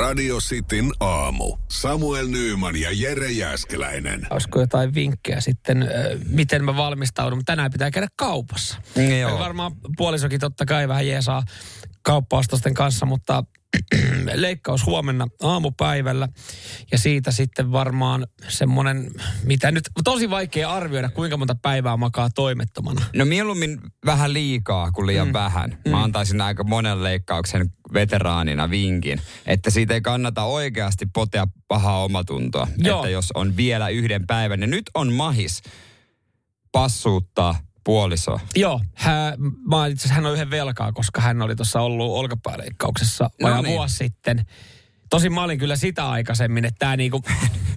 Radio Cityn aamu. Samuel Nyyman ja Jere Jäskeläinen. Olisiko jotain vinkkejä sitten, ö, miten mä valmistaudun? Tänään pitää käydä kaupassa. Mm, joo. Varmaan puolisokin totta kai vähän jeesaa kauppaostosten kanssa, mutta leikkaus huomenna aamupäivällä. Ja siitä sitten varmaan semmoinen, mitä nyt tosi vaikea arvioida, kuinka monta päivää makaa toimettomana. No mieluummin vähän liikaa kuin liian mm. vähän. Mä Mm. antaisin aika monen leikkauksen veteraanina vinkin, että siitä ei kannata oikeasti potea pahaa omatuntoa. Joo. Että jos on vielä yhden päivän, niin nyt on mahis passuuttaa puoliso. Joo, hä, mä, itse hän on yhden velkaa, koska hän oli tuossa ollut olkapääleikkauksessa No vajaa niin. vuosi sitten. Tosin mä olin kyllä sitä aikaisemmin, että tämä niinku...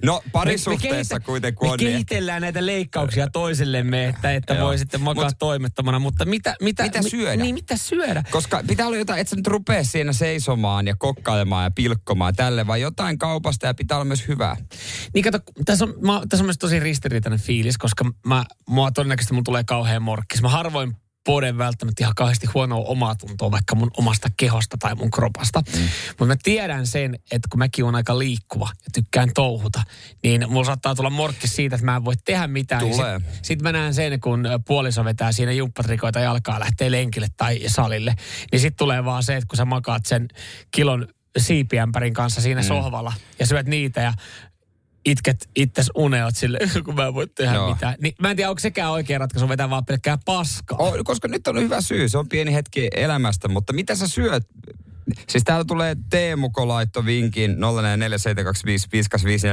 No parisuhteessa kuitenkin me on niin, että- kehitellään näitä leikkauksia toisillemme, että, että voi sitten makaa Mut- toimettomana, mutta mitä... Mitä, Mitä mi- syödä? Niin, mitä syödä? Koska pitää olla jotain, että sä nyt rupea siinä seisomaan ja kokkailemaan ja pilkkomaan tälle, vaan jotain kaupasta ja pitää olla myös hyvää. Niin kato, tässä on, mä, tässä on myös tosi ristiriitainen fiilis, koska mä, mua todennäköisesti mun tulee kauhean morkkis. Mä harvoin poden välttämättä ihan kauheasti huonoa omaa tuntoa vaikka mun omasta kehosta tai mun kropasta. Mm. Mutta mä tiedän sen, että kun mäkin on aika liikkuva ja tykkään touhuta, niin mulla saattaa tulla morkki siitä, että mä en voi tehdä mitään. Tulee. Sitten sit mä näen sen, kun puoliso vetää siinä jumppatrikoita jalkaa, lähtee lenkille tai salille. Niin sitten tulee vaan se, että kun sä makaat sen kilon siipiämpärin kanssa siinä mm. sohvalla ja syöt niitä ja itket itses uneot sille, kun mä en voi tehdä Joo. mitään. Niin, mä en tiedä, onko sekään oikea ratkaisu vetää vaan pelkkää paskaa. Oh, koska nyt on hyvä syy, se on pieni hetki elämästä, mutta mitä sä syöt? Siis täällä tulee Teemuko laitto vinkin 04472555,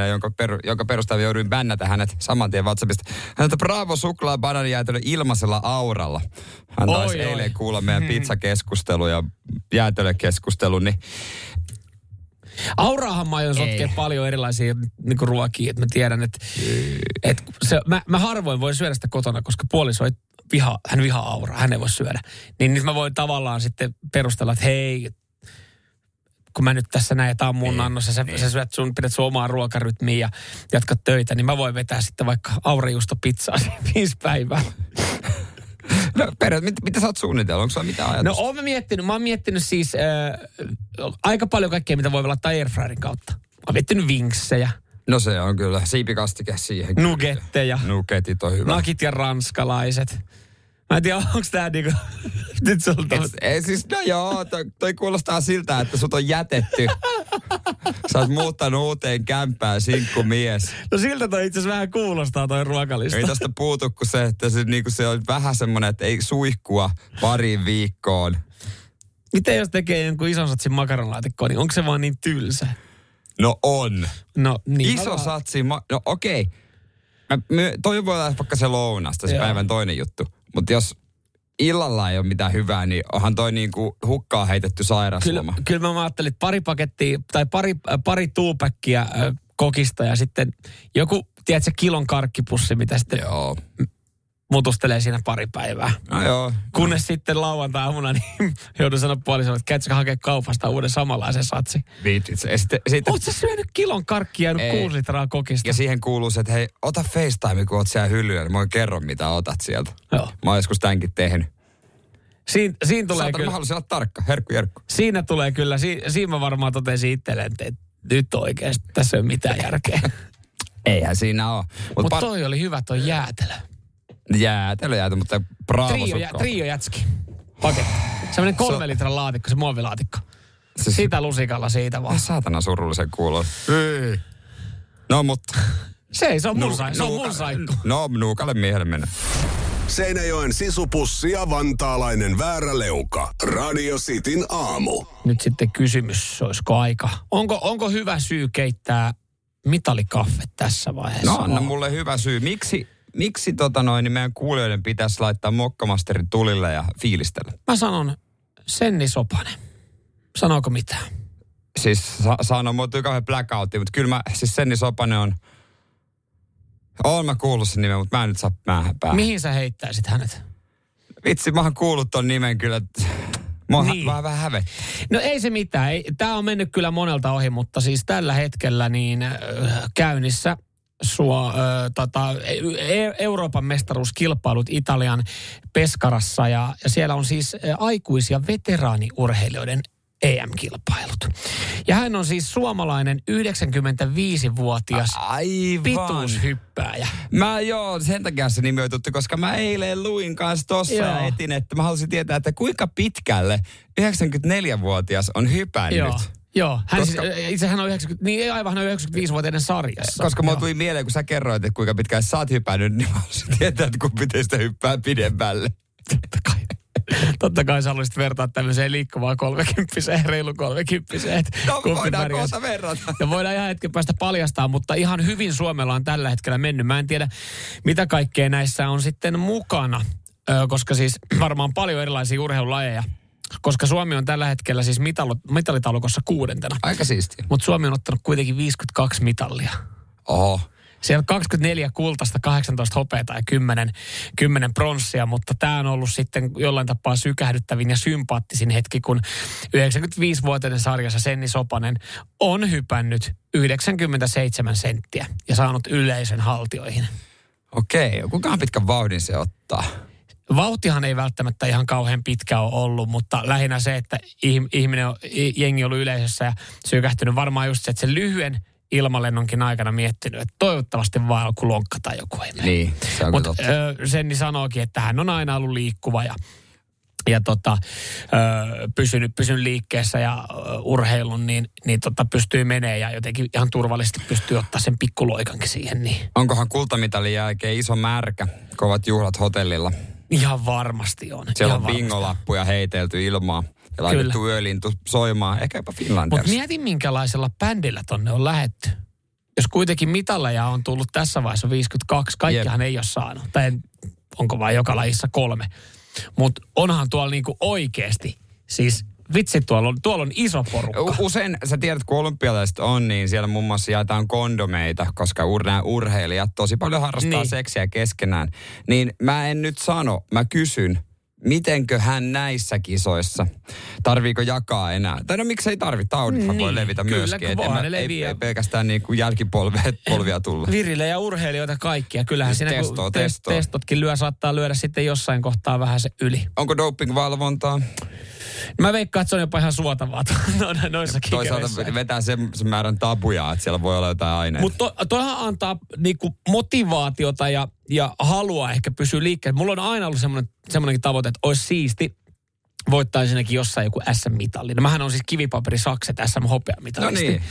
jonka, per, jonka perusteella jouduin bännätä hänet saman tien WhatsAppista. Häneltä Bravo suklaa bananijäätelö ilmaisella auralla. Hän Oi, taisi oi. eilen kuulla meidän pizzakeskustelu ja jäätelökeskustelu, niin Auraahan mä aion sotkea Ei. paljon erilaisia niin ruokia, että mä tiedän, että, että se, mä, mä, harvoin voin syödä sitä kotona, koska puoliso ei viha, hän vihaa auraa, hän ei voi syödä. Niin nyt mä voin tavallaan sitten perustella, että hei, kun mä nyt tässä näin, tämä on mun annos ja sä, sä syöt sun, pidät sun omaa ruokarytmiä ja jatkat töitä, niin mä voin vetää sitten vaikka aurajuusto pizzaa viisi päivää. No, perä, mit, mitä sä oot suunnitellut? Onko sulla mitään No ajatusta? oon mä miettinyt, mä oon miettinyt siis äh, aika paljon kaikkea, mitä voi laittaa airfryerin kautta. Mä oon miettinyt vinksejä, No se on kyllä siipikastike siihen. nugetteja, Nugetit on hyvä. nakit ja ranskalaiset. Mä en tiedä, onko tää niinku, nyt sulta. Et, ei siis, no joo, toi, toi kuulostaa siltä, että sut on jätetty. Sä oot muuttanut uuteen kämppään, sinkku mies. No siltä toi itse asiassa vähän kuulostaa toi ruokalista. Ei tästä puutu kuin se, että se, niinku, se on vähän semmoinen, että ei suihkua pariin viikkoon. Miten jos tekee jonkun ison satsin makaronlaatikkoa, niin onko se vaan niin tylsä? No on. No niin. Iso satsi. Ma- no okei. Mä, my, toi voi olla vaikka se lounasta, se Joo. päivän toinen juttu. Mutta jos illalla ei ole mitään hyvää, niin onhan toi niinku hukkaa heitetty Kyllä, sairasloma. kyllä mä ajattelin, että pari pakettia tai pari, äh, pari tuupäkkiä äh, kokista ja sitten joku, tiedätkö, kilon karkkipussi, mitä sitten Joo. Mutustelee siinä pari päivää. No joo. Kunnes sitten lauantai-aamuna niin joudun sanoa puolisolle, että käytkö hakea kaupasta uuden samanlaisen satsi. Viitit. Sitten, Oletko syönyt kilon karkkia ja kuusi litraa kokista? ja siihen kuuluu se, että hei, ota FaceTime, kun oot siellä hyllyllä, niin mä voin kerro, mitä otat sieltä. Joo. Mä oon joskus tämänkin tehnyt. Siin, siinä, tulee Saatan, mä kyllä, haluaisin olla tarkka. Herkku, herkku. siinä tulee kyllä, si, siinä mä varmaan totesin itselleen, että et nyt oikeasti tässä ei ole mitään järkeä. Eihän siinä ole. Mutta Mutta par- toi oli hyvä toi jäätelö. Jäätelö jäätä, mutta bravo Trio, jä, sukka. trio jätski. Paketti. Semmoinen kolme litran laatikko, se muovilaatikko. Siis- Sitä lusikalla siitä vaan. Saatana surullisen kuulon. No mutta... Se ei, se on mun, se on mun nuuka- saikku. No, nuukalle miehelle mennä. Seinäjoen sisupussi ja vantaalainen vääräleuka. Radio Cityn aamu. Nyt sitten kysymys, olisiko aika. Onko, onko hyvä syy keittää mitalikaffe tässä vaiheessa? No, anna mulle hyvä syy. Miksi, miksi tota noin, niin meidän kuulijoiden pitäisi laittaa mokkamasterin tulille ja fiilistellä? Mä sanon Senni Sopanen. Sanooko mitään? Siis sa- sano, muuttuu kauhean blackoutti, mutta kyllä mä, siis Senni Sopanen on Oon mä kuullut sen nimen, mutta mä en nyt saa päähän päähän. Mihin sä heittäisit hänet? Vitsi, mä oon kuullut ton nimen kyllä. Mua Niin. niin. vähän, vähän hävettää. No ei se mitään. Tämä on mennyt kyllä monelta ohi, mutta siis tällä hetkellä niin äh, käynnissä Suo, äh, tota, e- Euroopan mestaruuskilpailut Italian Peskarassa ja, ja siellä on siis aikuisia veteraaniurheilijoiden EM-kilpailut. Ja hän on siis suomalainen 95-vuotias Aivan. pituushyppääjä. Mä joo, sen takia se nimi on tuttu, koska mä eilen luin kanssa tossa Joo. ja etin, että mä halusin tietää, että kuinka pitkälle 94-vuotias on hypännyt. Joo. Joo, hän Koska- siis, itse hän on 90, niin ei aivan hän on 95-vuotiaiden sarjassa. Koska mulla tuli mieleen, kun sä kerroit, että kuinka pitkään sä oot hypännyt, niin mä haluaisin tietää, että kumpi teistä hyppää pidemmälle. Totta kai. Totta kai sä haluaisit vertaa tämmöiseen liikkuvaan kolmekymppiseen, reilu kolmekymppiseen. No voidaan kohta verrata. Ja voidaan ihan hetken päästä paljastaa, mutta ihan hyvin Suomella on tällä hetkellä mennyt. Mä en tiedä, mitä kaikkea näissä on sitten mukana, koska siis varmaan paljon erilaisia urheilulajeja. Koska Suomi on tällä hetkellä siis mitalo, mitalitaulukossa kuudentena. Aika siistiä. Mutta Suomi on ottanut kuitenkin 52 mitallia. Oho. Siellä on 24 kultasta, 18 hopeata ja 10, 10 pronssia, mutta tämä on ollut sitten jollain tapaa sykähdyttävin ja sympaattisin hetki, kun 95-vuotiaiden sarjassa Senni Sopanen on hypännyt 97 senttiä ja saanut yleisön haltioihin. Okei, kuinka pitkän vauhdin se ottaa? Vauhtihan ei välttämättä ihan kauhean pitkä ole ollut, mutta lähinnä se, että ih- ihminen on, jengi on ollut yleisössä ja sykähtynyt varmaan just se, että se lyhyen ilmalennonkin aikana miettinyt, että toivottavasti vaan joku lonkka tai joku ei mene. Niin, se on kyllä totta. Senni sanookin, että hän on aina ollut liikkuva ja, ja tota, ö, pysynyt, pysynyt liikkeessä ja ö, urheilun, niin, niin tota, pystyy menee ja jotenkin ihan turvallisesti pystyy ottaa sen pikkuloikankin siihen. Niin Onkohan kultamitalin jälkeen iso märkä, kovat juhlat hotellilla? Ihan varmasti on. Siellä ihan on bingolappuja heitelty ilmaa ja laitettu yölintu soimaan, ehkä jopa Finlanders. Mutta mieti, minkälaisella bändillä tonne on lähetty. Jos kuitenkin mitalleja on tullut tässä vaiheessa 52, kaikkihan ei ole saanut. Tai en- onko vain joka lajissa kolme. Mutta onhan tuolla niinku oikeasti, siis vitsi tuolla on, tuolla on iso porukka. Usein, sä tiedät, kun olympialaiset on, niin siellä muun muassa jaetaan kondomeita, koska ur- nämä urheilijat tosi paljon harrastaa Niin. seksiä keskenään. Niin mä en nyt sano, mä kysyn, mitenkö hän näissä kisoissa, tarviiko jakaa enää? Tai no miksei tarvi, taudithan niin. voi levitä kyllä, myöskin. mä- ne ei, leviää. ei, pelkästään niin kuin jälkipolvia polvia tulla. Virille ja urheilijoita kaikkia. Kyllähän siinä Testoa, kun testoa. testotkin lyö, saattaa lyödä sitten jossain kohtaa vähän se yli. Onko doping-valvontaa? Mä veikkaan, että se on jopa ihan suotavaa no, noissakin Toisaalta ikäreissä. vetää sen, sen määrän tabuja, että siellä voi olla jotain aineita. Mutta to, toihan antaa niinku motivaatiota ja, ja halua ehkä pysyä liikkeelle. Mulla on aina ollut semmoinen, semmoinenkin tavoite, että olisi siisti voittaisinkin jossain joku SM-mitalli. No mähän on siis kivipaperisakset SM-hopeamitalisti. no niin.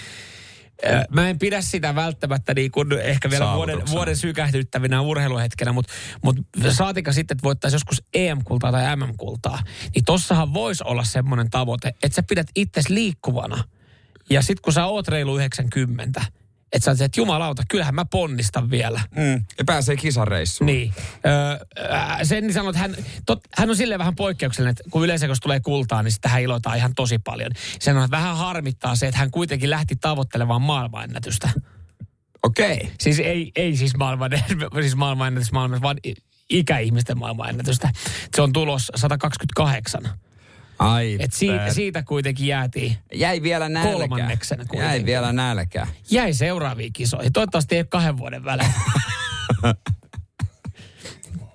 Mä en pidä sitä välttämättä niin kuin ehkä vielä vuoden, vuoden sykähdyttävinä urheiluhetkenä, mutta mut saatika sitten, että voittaisi joskus EM-kultaa tai MM-kultaa. Niin tossahan voisi olla semmoinen tavoite, että sä pidät itses liikkuvana. Ja sitten kun sä oot reilu 90, että sä se, että jumalauta, kyllähän mä ponnistan vielä. Mm. Ja pääsee kisareissuun. Niin. Öö, sen niin sanoi, että hän, tot, hän on silleen vähän poikkeuksellinen, että kun yleensä kun tulee kultaa, niin sitä hän iloitaan ihan tosi paljon. Sen on, että vähän harmittaa se, että hän kuitenkin lähti tavoittelemaan maailmanennätystä. Okei. Siis ei, ei siis, maailman, siis maailmanennätys maailmassa, vaan ikäihmisten maailmanennätystä. Se on tulos 128. Ai Et si, siitä kuitenkin jäätiin. Jäi vielä nälkä. Kolmanneksena kuitenkin. Jäi vielä nälkä. Jäi seuraaviin kisoihin. Toivottavasti ei ole kahden vuoden välein.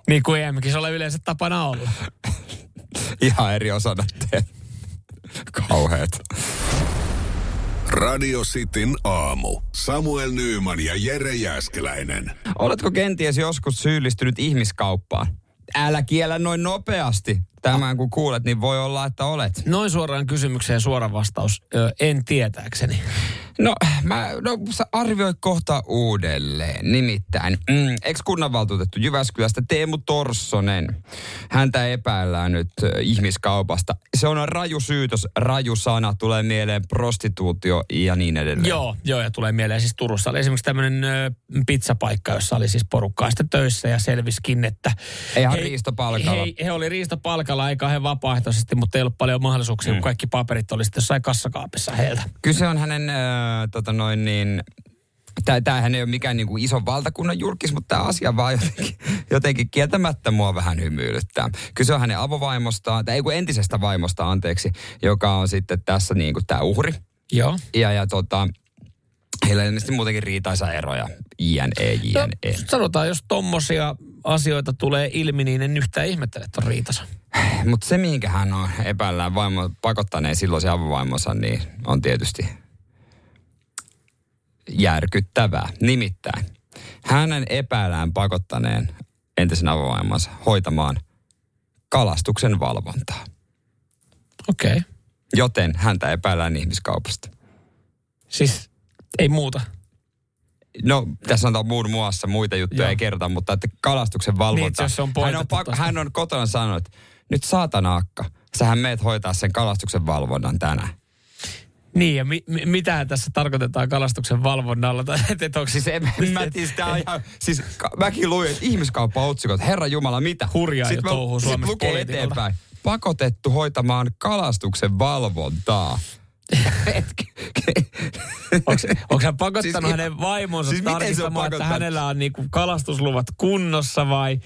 niin kuin EM-kisolla yleensä tapana olla. Ihan eri osanotteet. Kauheet. Radio Cityn aamu. Samuel Nyyman ja Jere Jäskeläinen. Oletko kenties joskus syyllistynyt ihmiskauppaan? Älä kiellä noin nopeasti. Tämän kun kuulet, niin voi olla, että olet. Noin suoraan kysymykseen suora vastaus. Ö, en tietääkseni. No, mä, no sä arvioit kohta uudelleen. Nimittäin, mm, ex-kunnanvaltuutettu Jyväskylästä Teemu Torssonen. Häntä epäillään nyt ihmiskaupasta. Se on raju syytös, raju sana, tulee mieleen prostituutio ja niin edelleen. Joo, joo, ja tulee mieleen siis Turussa oli esimerkiksi tämmöinen ö, pizzapaikka, jossa oli siis porukkaa töissä ja selviskin, että... Ihan he- riistopalkalla. He, he oli riistopalkalla, ei kauhean vapaaehtoisesti, mutta ei ollut paljon mahdollisuuksia, mm. kun kaikki paperit oli sitten jossain kassakaapissa heiltä. Kyse on hänen, äh, tota noin niin, tämähän ei ole mikään niinku iso valtakunnan julkis, mutta tämä asia vaan jotenkin, jotenkin kieltämättä mua vähän hymyilyttää. Kyse on hänen avovaimostaan, tai ei kun entisestä vaimosta, anteeksi, joka on sitten tässä niinku tämä uhri. Joo. Ja, ja tota, heillä on ilmeisesti muutenkin riitaisa eroja. INE, JNE. No, sanotaan, jos tommosia asioita tulee ilmi, niin en yhtään ihmettele, että on riitasa. Mutta se, mihinkä hän on epäillään vaimo, pakottaneen silloisen avovaimonsa, niin on tietysti järkyttävää. Nimittäin hänen epäillään pakottaneen entisen avovaimonsa hoitamaan kalastuksen valvontaa. Okei. Okay. Joten häntä epäillään ihmiskaupasta. Siis ei muuta. No, tässä on muun muassa muita juttuja, Joo. ei kerta, mutta että kalastuksen valvonta. Niin, että se on hän, on tosta. hän on kotona sanonut, että nyt saatana akka, sähän meet hoitaa sen kalastuksen valvonnan tänään. Niin, ja mi- mi- mitä tässä tarkoitetaan kalastuksen valvonnalla? Tai et, et onko Siis en, mä tiedä, sitä on ihan, siis ka- mäkin luin, että ihmiskauppa-otsikot, herra Jumala, mitä? Hurjaa jo Sitten touhuu sit Suomessa lukee eteenpäin. Pakotettu hoitamaan kalastuksen valvontaa. Onko hän pakottanut Siis hänen vaimonsa siis tarkistamaan, että hänellä on niinku kalastusluvat kunnossa vai,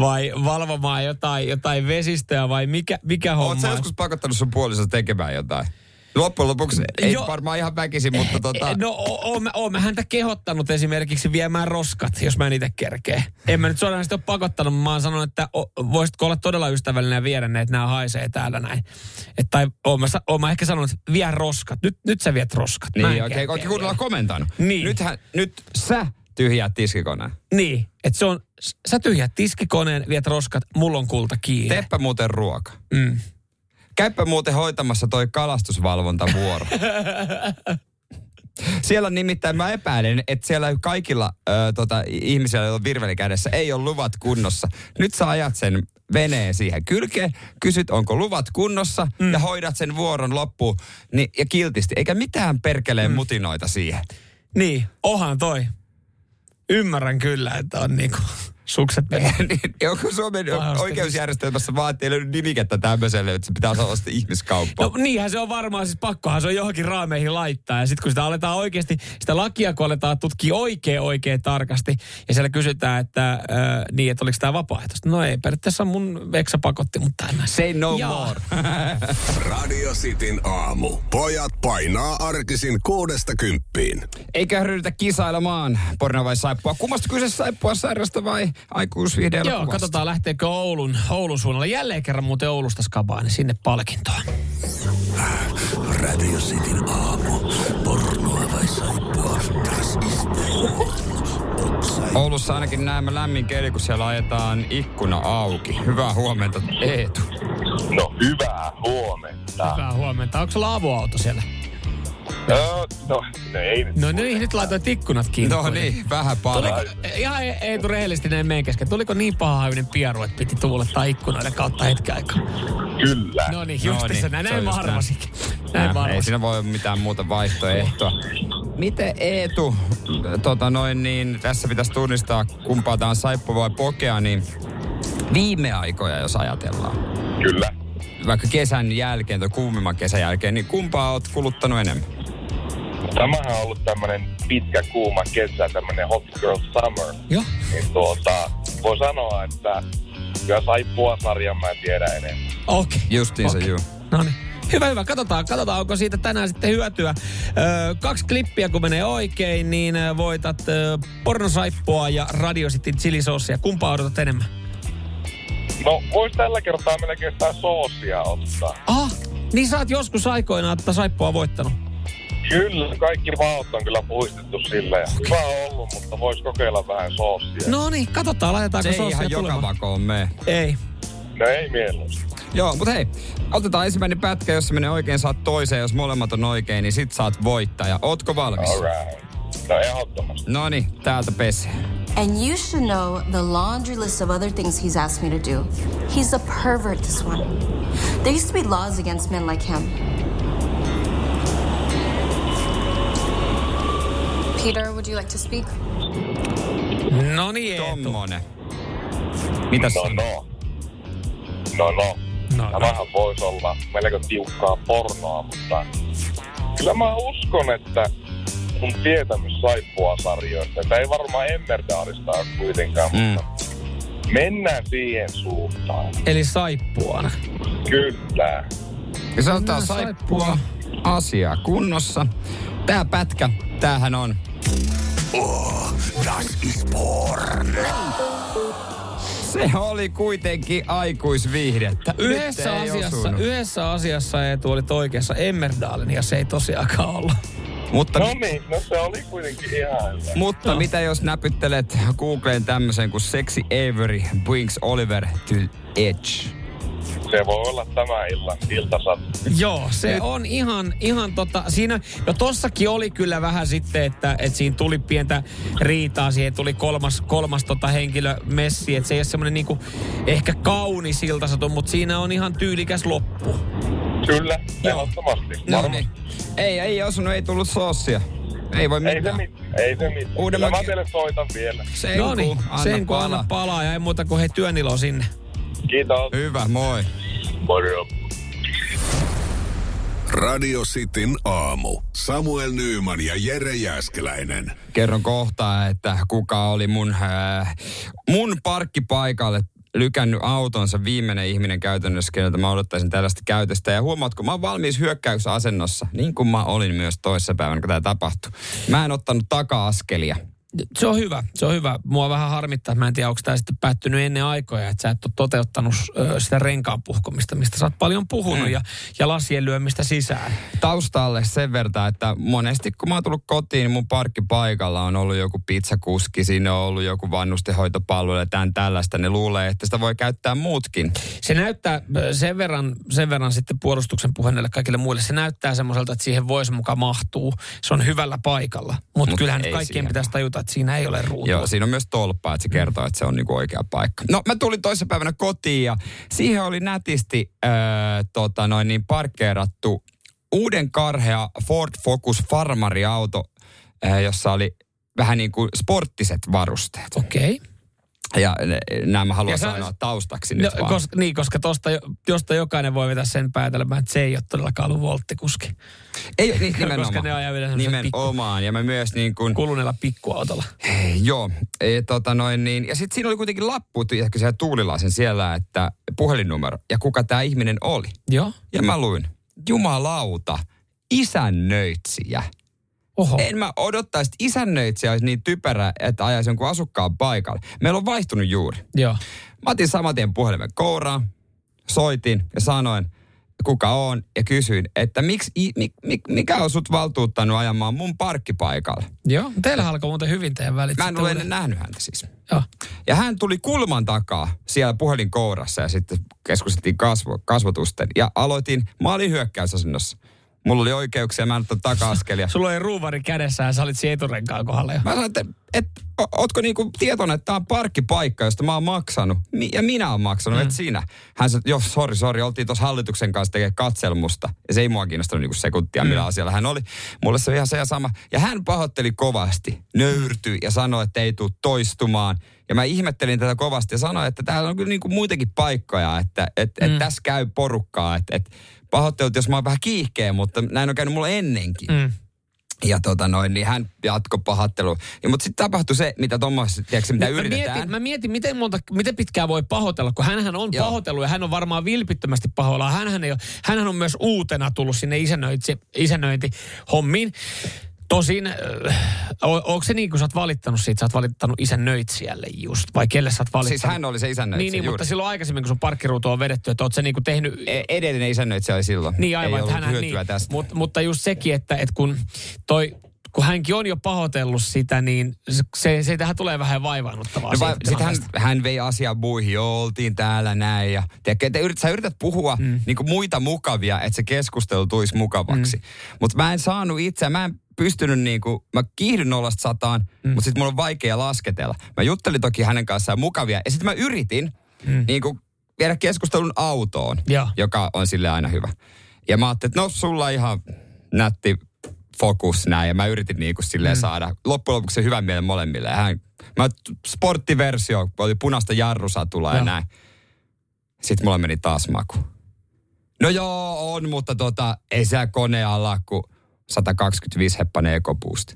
vai valvomaan jotain, jotain vesistöä vai mikä, mikä homma? Oletko joskus pakottanut sun puolisosi tekemään jotain? Loppujen lopuksi ei Joo. varmaan ihan väkisin, mutta tota... No oon mä, häntä kehottanut esimerkiksi viemään roskat, jos mä en itse kerkee. En mä nyt suoraan ole pakottanut, mä oon sanonut, että o, voisitko olla todella ystävällinen ja viedä ne, että nämä haisee täällä näin. Et, tai oon mä, oon mä ehkä sanonut, että vie roskat. Nyt, nyt sä viet roskat. Mä Niin, kerkeä oikein kunnolla komentanut. Niin. Nythän, nyt sä tyhjäät tiskikoneen. Niin, että se on, sä tyhjät tiskikoneen, viet roskat, mulla on kulta kiinni. Teepä muuten ruoka. Mm. Käypä muuten hoitamassa toi kalastusvalvontavuoro. Siellä nimittäin mä epäilen, että siellä kaikilla ö, tota, ihmisillä, joilla on virveli kädessä, ei ole luvat kunnossa. Nyt sä ajat sen veneen siihen kylkeen, kysyt onko luvat kunnossa mm. ja hoidat sen vuoron loppuun niin, ja kiltisti. Eikä mitään perkeleen mm. mutinoita siihen. Niin, ohan toi. Ymmärrän kyllä, että on niinku sukset menee. niin, onko Suomen Pahasti. oikeusjärjestelmässä vaan, että ei löydy nimikettä tämmöiselle, että se pitää olla sitten ihmiskauppa? No niinhän se on varmaan, siis pakkohan se on johonkin raameihin laittaa. Ja sitten kun sitä aletaan oikeasti, sitä lakia kun aletaan tutkia oikein oikein tarkasti, ja siellä kysytään, että äh, niin, että oliko tämä vapaaehtoista. No ei, periaatteessa mun veksa pakotti, mutta en. Say no Jaa. more. Radio Cityn aamu. Pojat painaa arkisin kuudesta kymppiin. Eikä ryhdytä kisailemaan porno vai saippua. Kummasta kyseessä saippua sarjasta vai aikuisviihde Joo, katsotaan lähteekö Oulun, Oulun suunnalla. Jälleen kerran muuten Oulusta skabaa, niin sinne palkintoa. Radio Cityn aamu. Pornoa vai saippua? Oulussa ainakin näemme lämmin keli, kun siellä ajetaan ikkuna auki. Hyvää huomenta, Eetu. No hyvää huomenta. Hyvää huomenta. Onko sulla avoauto siellä? No, no, no ei nyt. No niin, nyt laitoit ikkunat kiinni. No niin, vähän paljon. Tuliko, ihan ei, ei tule rehellisesti näin meidän kesken. Tuliko niin pahahajuinen pieru, että piti tuulettaa ikkunoiden kautta hetken aikaa? Kyllä. No niin, No just niin, se näin. Näin mä arvasinkin. Näin mä ei siinä voi olla mitään muuta vaihtoehtoa. Miten Eetu, tota noin niin, tässä pitäisi tunnistaa kumpaa tämä on saippu vai pokea, niin viime aikoja jos ajatellaan, Kyllä. vaikka kesän jälkeen tai kuumimman kesän jälkeen, niin kumpaa oot kuluttanut enemmän? Tämähän on ollut tämmönen pitkä kuuma kesä, tämmönen hot girl summer. Joo. Niin tuota, voi sanoa, että kyllä saippua sarjan mä tiedän enemmän. Okei. Justiinsa, Okei. juu. No niin. Hyvä, hyvä. Katsotaan, katsotaan, onko siitä tänään sitten hyötyä. Öö, kaksi klippiä, kun menee oikein, niin voitat ö, pornosaippua ja Radio Cityn chilisoosia. Kumpaa odotat enemmän? No, vois tällä kertaa melkein sitä soosia ottaa. Ah, niin sä oot joskus aikoinaan tätä saippua voittanut. Kyllä, kaikki maut on kyllä puistettu silleen. Hyvä on ollut, mutta vois kokeilla vähän soosia. No, niin, katsotaan, laitetaanko Se ei soosia ihan joka tulemaan. vakoon mene. Ei. no ei mieluusti. Joo, mutta hei, otetaan ensimmäinen pätkä, jos se menee oikein, saat toiseen. Jos molemmat on oikein, niin sit saat voittaja. Ootko valmis? Alright. No ehdottomasti. No niin, täältä pesee. And you should know the laundry list of other things he's asked me to do. He's a pervert, this one. There used to be laws against men like him. Peter, would you like to speak? No niin. Tommonen. Mitäs No sanoo? no. No no. No, no. Tämähän voisi olla melko tiukkaa pornoa, mutta kyllä mä uskon, että mun tietämys saippua sarjoista. Että ei varmaan Emmerdaalista ole kuitenkaan, Mm. mutta mennään siihen suuntaan. Eli saippuana. Kyllä. Ja sanotaan No, saippua saippua. asia kunnossa. Tää pätkä, tämähän on Das ist porn. Se oli kuitenkin aikuisviihdettä. Yhdessä asiassa, osunut. yhdessä asiassa Eetu olit oikeassa Emmerdalen ja se ei tosiaankaan ollut. Mutta, No niin, no se oli kuitenkin ihan hyvä. mutta mitä jos näpyttelet Googleen tämmöisen kuin Sexy Avery brings Oliver to edge? Se voi olla tämä illan iltasat. Joo, se on ihan, ihan tota, siinä, no tossakin oli kyllä vähän sitten, että, että siinä tuli pientä riitaa, siihen tuli kolmas, kolmas tota henkilö messi, että se ei ole semmoinen niinku ehkä kaunis iltasatu, mutta siinä on ihan tyylikäs loppu. Kyllä, ehdottomasti. No Varmasti. niin. Ei, ei osunut, ei tullut soossia. Ei voi Ei se mitään. mitään, ei se mitään. Kyllä mä teille soitan vielä. Sen No niin, kun, anna sen kun palaa. anna palaa ja ei muuta kuin hei työnilo sinne. Kiitos. Hyvä, moi. Moro. Radio Cityn aamu. Samuel Nyyman ja Jere Jäskeläinen. Kerron kohtaa, että kuka oli mun, äh, mun parkkipaikalle lykännyt autonsa viimeinen ihminen käytännössä, keneltä mä odottaisin tällaista käytöstä. Ja huomaatko, mä oon valmis hyökkäysasennossa, niin kuin mä olin myös toissapäivänä, kun tämä tapahtui. Mä en ottanut taka-askelia. Se on hyvä, se on hyvä. Mua vähän harmittaa, että mä en tiedä, onko tämä sitten päättynyt ennen aikoja, että sä et ole toteuttanut sitä renkaan puhkomista, mistä sä oot paljon puhunut Mm. ja, ja lasien lyömistä sisään. Taustalle sen verran, että monesti kun mä oon tullut kotiin, niin mun parkkipaikalla on ollut joku pizzakuski, siinä on ollut joku vannustenhoitopalvelu ja tämän tällaista. Ne luulee, että sitä voi käyttää muutkin. Se näyttää sen verran, sen verran sitten puolustuksen puheelle kaikille muille, se näyttää semmoiselta, että siihen voisi mukaan mahtuu. Se on hyvällä paikalla, mutta Mut kyllähän kaikkien siihen pitäisi tajuta, että siinä ei ole ruutua. Joo, siinä on myös tolppa, että se kertoo, että se on niinku oikea paikka. No, mä tulin toissapäivänä kotiin ja siihen oli nätisti öö, tota noin niin parkkeerattu uuden karhea Ford Focus farmariauto, öö, jossa oli vähän niin kuin sporttiset varusteet. Okei. Okay. Ja ne- nämä mä haluan Ja sanoa taustaksi nyt No, vaan. koska, niin, koska tosta, jo- josta jokainen voi vetää sen päätelmään, että se ei ole todellakaan ollut volttikuski. Ei, niin, koska nimenomaan. ne ajaa vielä Nimenomaan. Ja mä myös niin kuin, Kuluneella pikkuautolla. Hei, Joo, e, tota noin niin. Ja sitten siinä oli kuitenkin lappu, ehkä siellä tuulilaisen siellä, että puhelinnumero ja kuka tämä ihminen oli. Joo. Ja mä luin, jumalauta, isännöitsijä. Oho. En mä odottaisi, että isännöitsijä olisi niin typerä, että ajaisi jonkun asukkaan paikalle. Meillä on vaihtunut juuri. Joo. Mä otin saman tien puhelimen kouraan, soitin ja sanoin, kuka on, ja kysyin, että miksi, i- mi, mi, mikä on sut valtuuttanut ajamaan mun parkkipaikalle. Joo. Teillä alkoi muuten hyvin teidän välit. Mä en ole ennen nähnyt häntä siis. Joo. Ja hän tuli kulman takaa siellä puhelinkourassa ja sitten keskusteltiin kasvo, kasvotusten. Ja aloitin, mä olin hyökkäysasennossa. Mulla oli oikeuksia, mä en ottanut taka-askelia. Sulla oli ruuvari kädessä ja sä olit siinä eturenkaan kohdalla jo. Mä sanoin, että, o- ootko niinku tietoinen, että tämä on parkkipaikka, josta mä oon maksanut. Mi- ja minä oon maksanut, mm. et sinä. Hän sanoi, joo, sori, sori, oltiin tuossa hallituksen kanssa tekemään katselmusta. Ja se ei mua kiinnostanut niinku sekuntia, mm. millä asialla hän oli. Mulle se on ihan se ja sama. Ja hän pahoitteli kovasti, nöyrtyi ja sanoi, että ei tule toistumaan. Ja mä ihmettelin tätä kovasti ja sanoin, että täällä on kyllä niinku muitakin paikkoja, että et, et Mm. tässä käy porukkaa. Että et, pahoittelut, jos mä oon vähän kiihkeä, mutta näin on käynyt mulle ennenkin. Mm. Ja tota noin, niin hän jatko pahoittelu. Ja, mutta sitten tapahtui se, mitä tuommoisessa, tiedätkö, mitä Mä yritetään. mietin, mä mietin, miten, monta, miten pitkään voi pahoitella, kun hänhän on Joo. pahoitellut ja hän on varmaan vilpittömästi pahoillaan. Hänhän, ei ole, hänhän on myös uutena tullut sinne isännöinti, isännöintihommiin. Tosin, äh, onko se niin, kun sä oot valittanut siitä, sä oot valittanut isännöitsijälle just, vai kelle sä oot valittanut? Siis hän oli se isännöitsijä Niin, niin juuri. mutta silloin aikaisemmin, kun sun parkkiruutu on vedetty, että oot sä niinku tehnyt... E- edellinen isännöitsijä oli silloin. Niin aivan, Ei että ollut hänhän hyötyä niin. tästä. Mut, mutta just sekin, että, että kun toi kun hänkin on jo pahoitellut sitä, niin se, se tähän tulee vähän vaivaannuttavaa. No, sitten hän, hän vei asiaa muihin, joo, oltiin täällä näin. Ja, tiedätkö, te yrit, sä yrität puhua mm. niin muita mukavia, että se keskustelu tulisi mukavaksi. Mm. Mutta mä en saanut itse, mä en pystynyt niin kuin, mä kiihdyn nollasta sataan, mm. mutta sitten mulla on vaikea lasketella. Mä juttelin toki hänen kanssaan mukavia, ja sitten mä yritin mm. niin kuin, viedä keskustelun autoon, Joo. joka on sille aina hyvä. Ja mä ajattelin, että no sulla on ihan nätti fokus näin. Ja mä yritin niin kuin silleen mm. saada loppujen lopuksi se hyvän mielen molemmille. Ja hän, mä, sporttiversio, oli punaista jarrusatulaa ja Joo. näin. Sitten mulla meni taas maku. No joo, on, mutta tota, ei siellä kone alla kuin 125 heppan ekopuust.